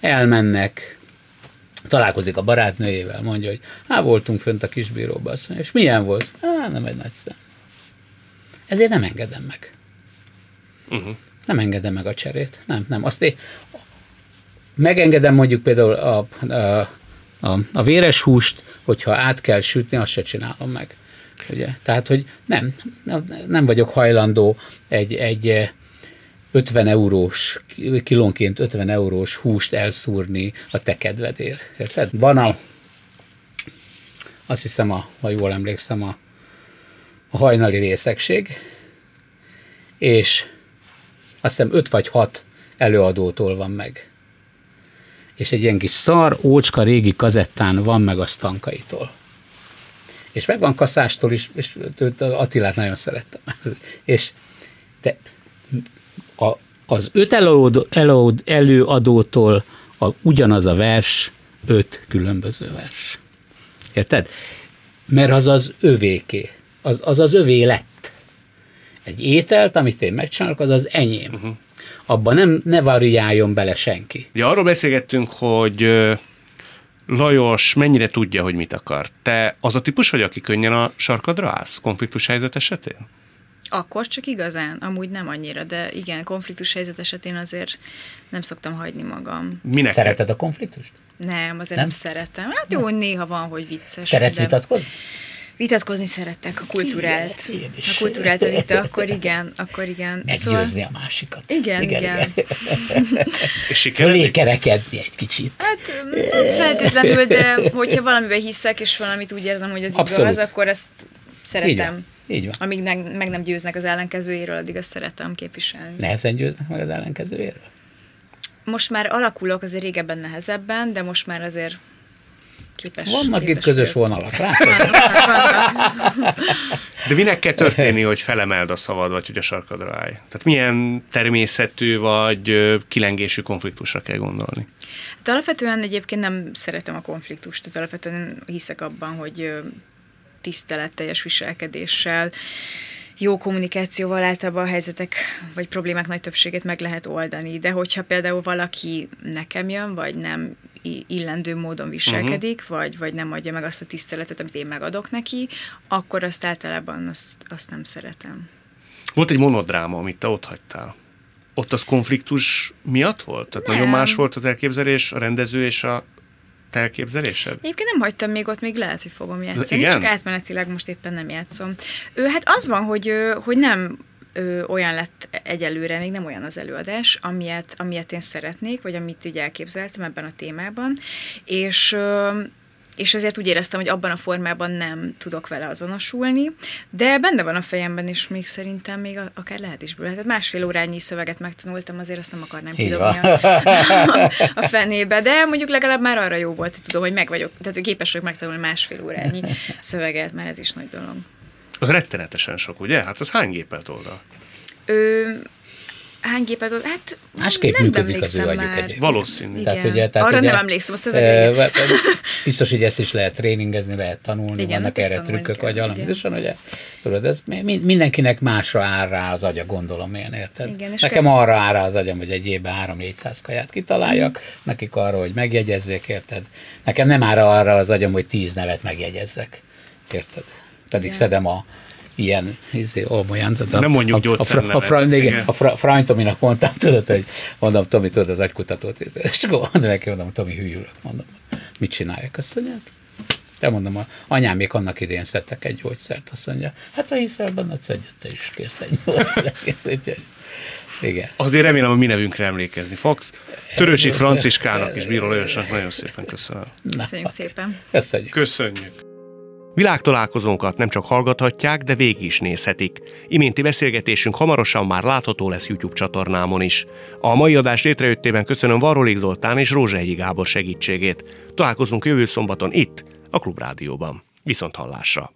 elmennek, találkozik a barátnőjével, mondja, hogy hát voltunk fönt a kisbíróban, azt mondja, és milyen volt? Á, nem egy nagy szem. Ezért nem engedem meg. Uh-huh. Nem engedem meg a cserét. Nem, nem. Azt én megengedem mondjuk például a, a, a, a véres húst, hogyha át kell sütni, azt se csinálom meg. Ugye? Tehát, hogy nem, nem vagyok hajlandó egy, egy 50 eurós, kilónként 50 eurós húst elszúrni a te kedvedért. Érted? Van a, azt hiszem, a, ha jól emlékszem, a, a hajnali részegség, és azt hiszem 5 vagy 6 előadótól van meg. És egy ilyen kis szar, ócska régi kazettán van meg a stankaitól. És megvan kaszástól is, és Attilát nagyon szerettem. És de a, az öt előadó, előadó, előadótól a, ugyanaz a vers, öt különböző vers. Érted? Mert az az övéké. Az az, az övé lett. Egy ételt, amit én megcsinálok, az az enyém. Uh-huh. Abban nem, ne variáljon bele senki. Ja, arról beszélgettünk, hogy Lajos mennyire tudja, hogy mit akar. Te az a típus vagy, aki könnyen a sarkadra állsz konfliktus helyzet esetén? Akkor csak igazán, amúgy nem annyira, de igen, konfliktus helyzet esetén azért nem szoktam hagyni magam. Minek Szereted a konfliktust? Nem, azért nem, nem szeretem. Hát jó, néha van, hogy vicces. Szeretsz de... vitatkozni? Vitatkozni szerettek a kulturált. A kulturált a vita, akkor igen, akkor igen. Meggyőzni szóval... a másikat. Igen, igen. igen. igen. És Fölé kerekedni egy kicsit. Hát nem feltétlenül, de hogyha valamiben hiszek, és valamit úgy érzem, hogy az Abszolút. igaz, akkor ezt szeretem. Így van. Így van. Amíg meg, meg nem győznek az ellenkezőjéről, addig azt szeretem képviselni. Nehezen győznek meg az ellenkezőjéről? Most már alakulok, azért régebben nehezebben, de most már azért képes. Vannak képes itt közös vonalak, De minek kell történni, hogy felemeld a szavad, vagy hogy a sarkadra állj? Tehát milyen természetű vagy kilengésű konfliktusra kell gondolni? Hát alapvetően egyébként nem szeretem a konfliktust, tehát alapvetően hiszek abban, hogy tiszteletteljes viselkedéssel, jó kommunikációval általában a helyzetek vagy problémák nagy többségét meg lehet oldani, de hogyha például valaki nekem jön, vagy nem illendő módon viselkedik, uh-huh. vagy, vagy nem adja meg azt a tiszteletet, amit én megadok neki, akkor azt általában azt, azt nem szeretem. Volt egy monodráma, amit te ott hagytál. Ott az konfliktus miatt volt? Tehát nem. nagyon más volt az elképzelés, a rendező és a te elképzelésed? Egyébként nem hagytam még ott, még lehet, hogy fogom játszani, Igen? csak átmenetileg most éppen nem játszom. Ő, hát az van, hogy, hogy nem ö, olyan lett egyelőre, még nem olyan az előadás, amilyet, amilyet én szeretnék, vagy amit ugye elképzeltem ebben a témában, és ö, és ezért úgy éreztem, hogy abban a formában nem tudok vele azonosulni, de benne van a fejemben, és még szerintem még akár lehet is bőle. Tehát másfél órányi szöveget megtanultam, azért azt nem akarnám kidobni a, a fenébe, de mondjuk legalább már arra jó volt, hogy tudom, hogy meg vagyok, tehát képes vagyok megtanulni másfél órányi szöveget, mert ez is nagy dolog. Az rettenetesen sok, ugye? Hát az hány gépelt oldal? Ö, hány gépet ott? Hát Másképp nem működik az ő agyuk egy. Valószínű. Tehát, ugye, tehát Arra ugye, nem emlékszem a szövegre. biztos, hogy ezt is lehet tréningezni, lehet tanulni, igen, vannak erre trükkök, vagy valami. Biztosan, ugye, tudod, ez mindenkinek másra áll rá az agya, gondolom én, érted? Igen, és Nekem kell... arra áll rá az agyam, hogy egy évben 3-400 kaját kitaláljak, mm. nekik arra, hogy megjegyezzék, érted? Nekem nem áll arra az agyam, hogy 10 nevet megjegyezzek, érted? Pedig igen. szedem a ilyen, izé, olyan, tudod, Nem mondjuk a, a, a, a, igen, a fra, Tominak mondtam, tudod, hogy mondom, Tomi, tudod, az agykutatót, és akkor mondom neki, mondom, Tomi, hűlök, mondom, mit csinálják, azt mondják? De mondom, a anyám még annak idén szedtek egy gyógyszert, azt mondja, hát ha hiszel benne, szedj te is kész egy gyógyszert. Igen. Azért remélem, hogy mi nevünkre emlékezni fogsz. Törőcsik Franciskának és Bíró Lajosnak nagyon szépen köszönöm. Köszönjük szépen. Köszönjük. Köszönjük. Világtalálkozónkat nem csak hallgathatják, de végig is nézhetik. Iménti beszélgetésünk hamarosan már látható lesz YouTube csatornámon is. A mai adás létrejöttében köszönöm Varrolik Zoltán és Rózsehegyi Gábor segítségét. Találkozunk jövő szombaton itt, a Klubrádióban. Viszont hallásra!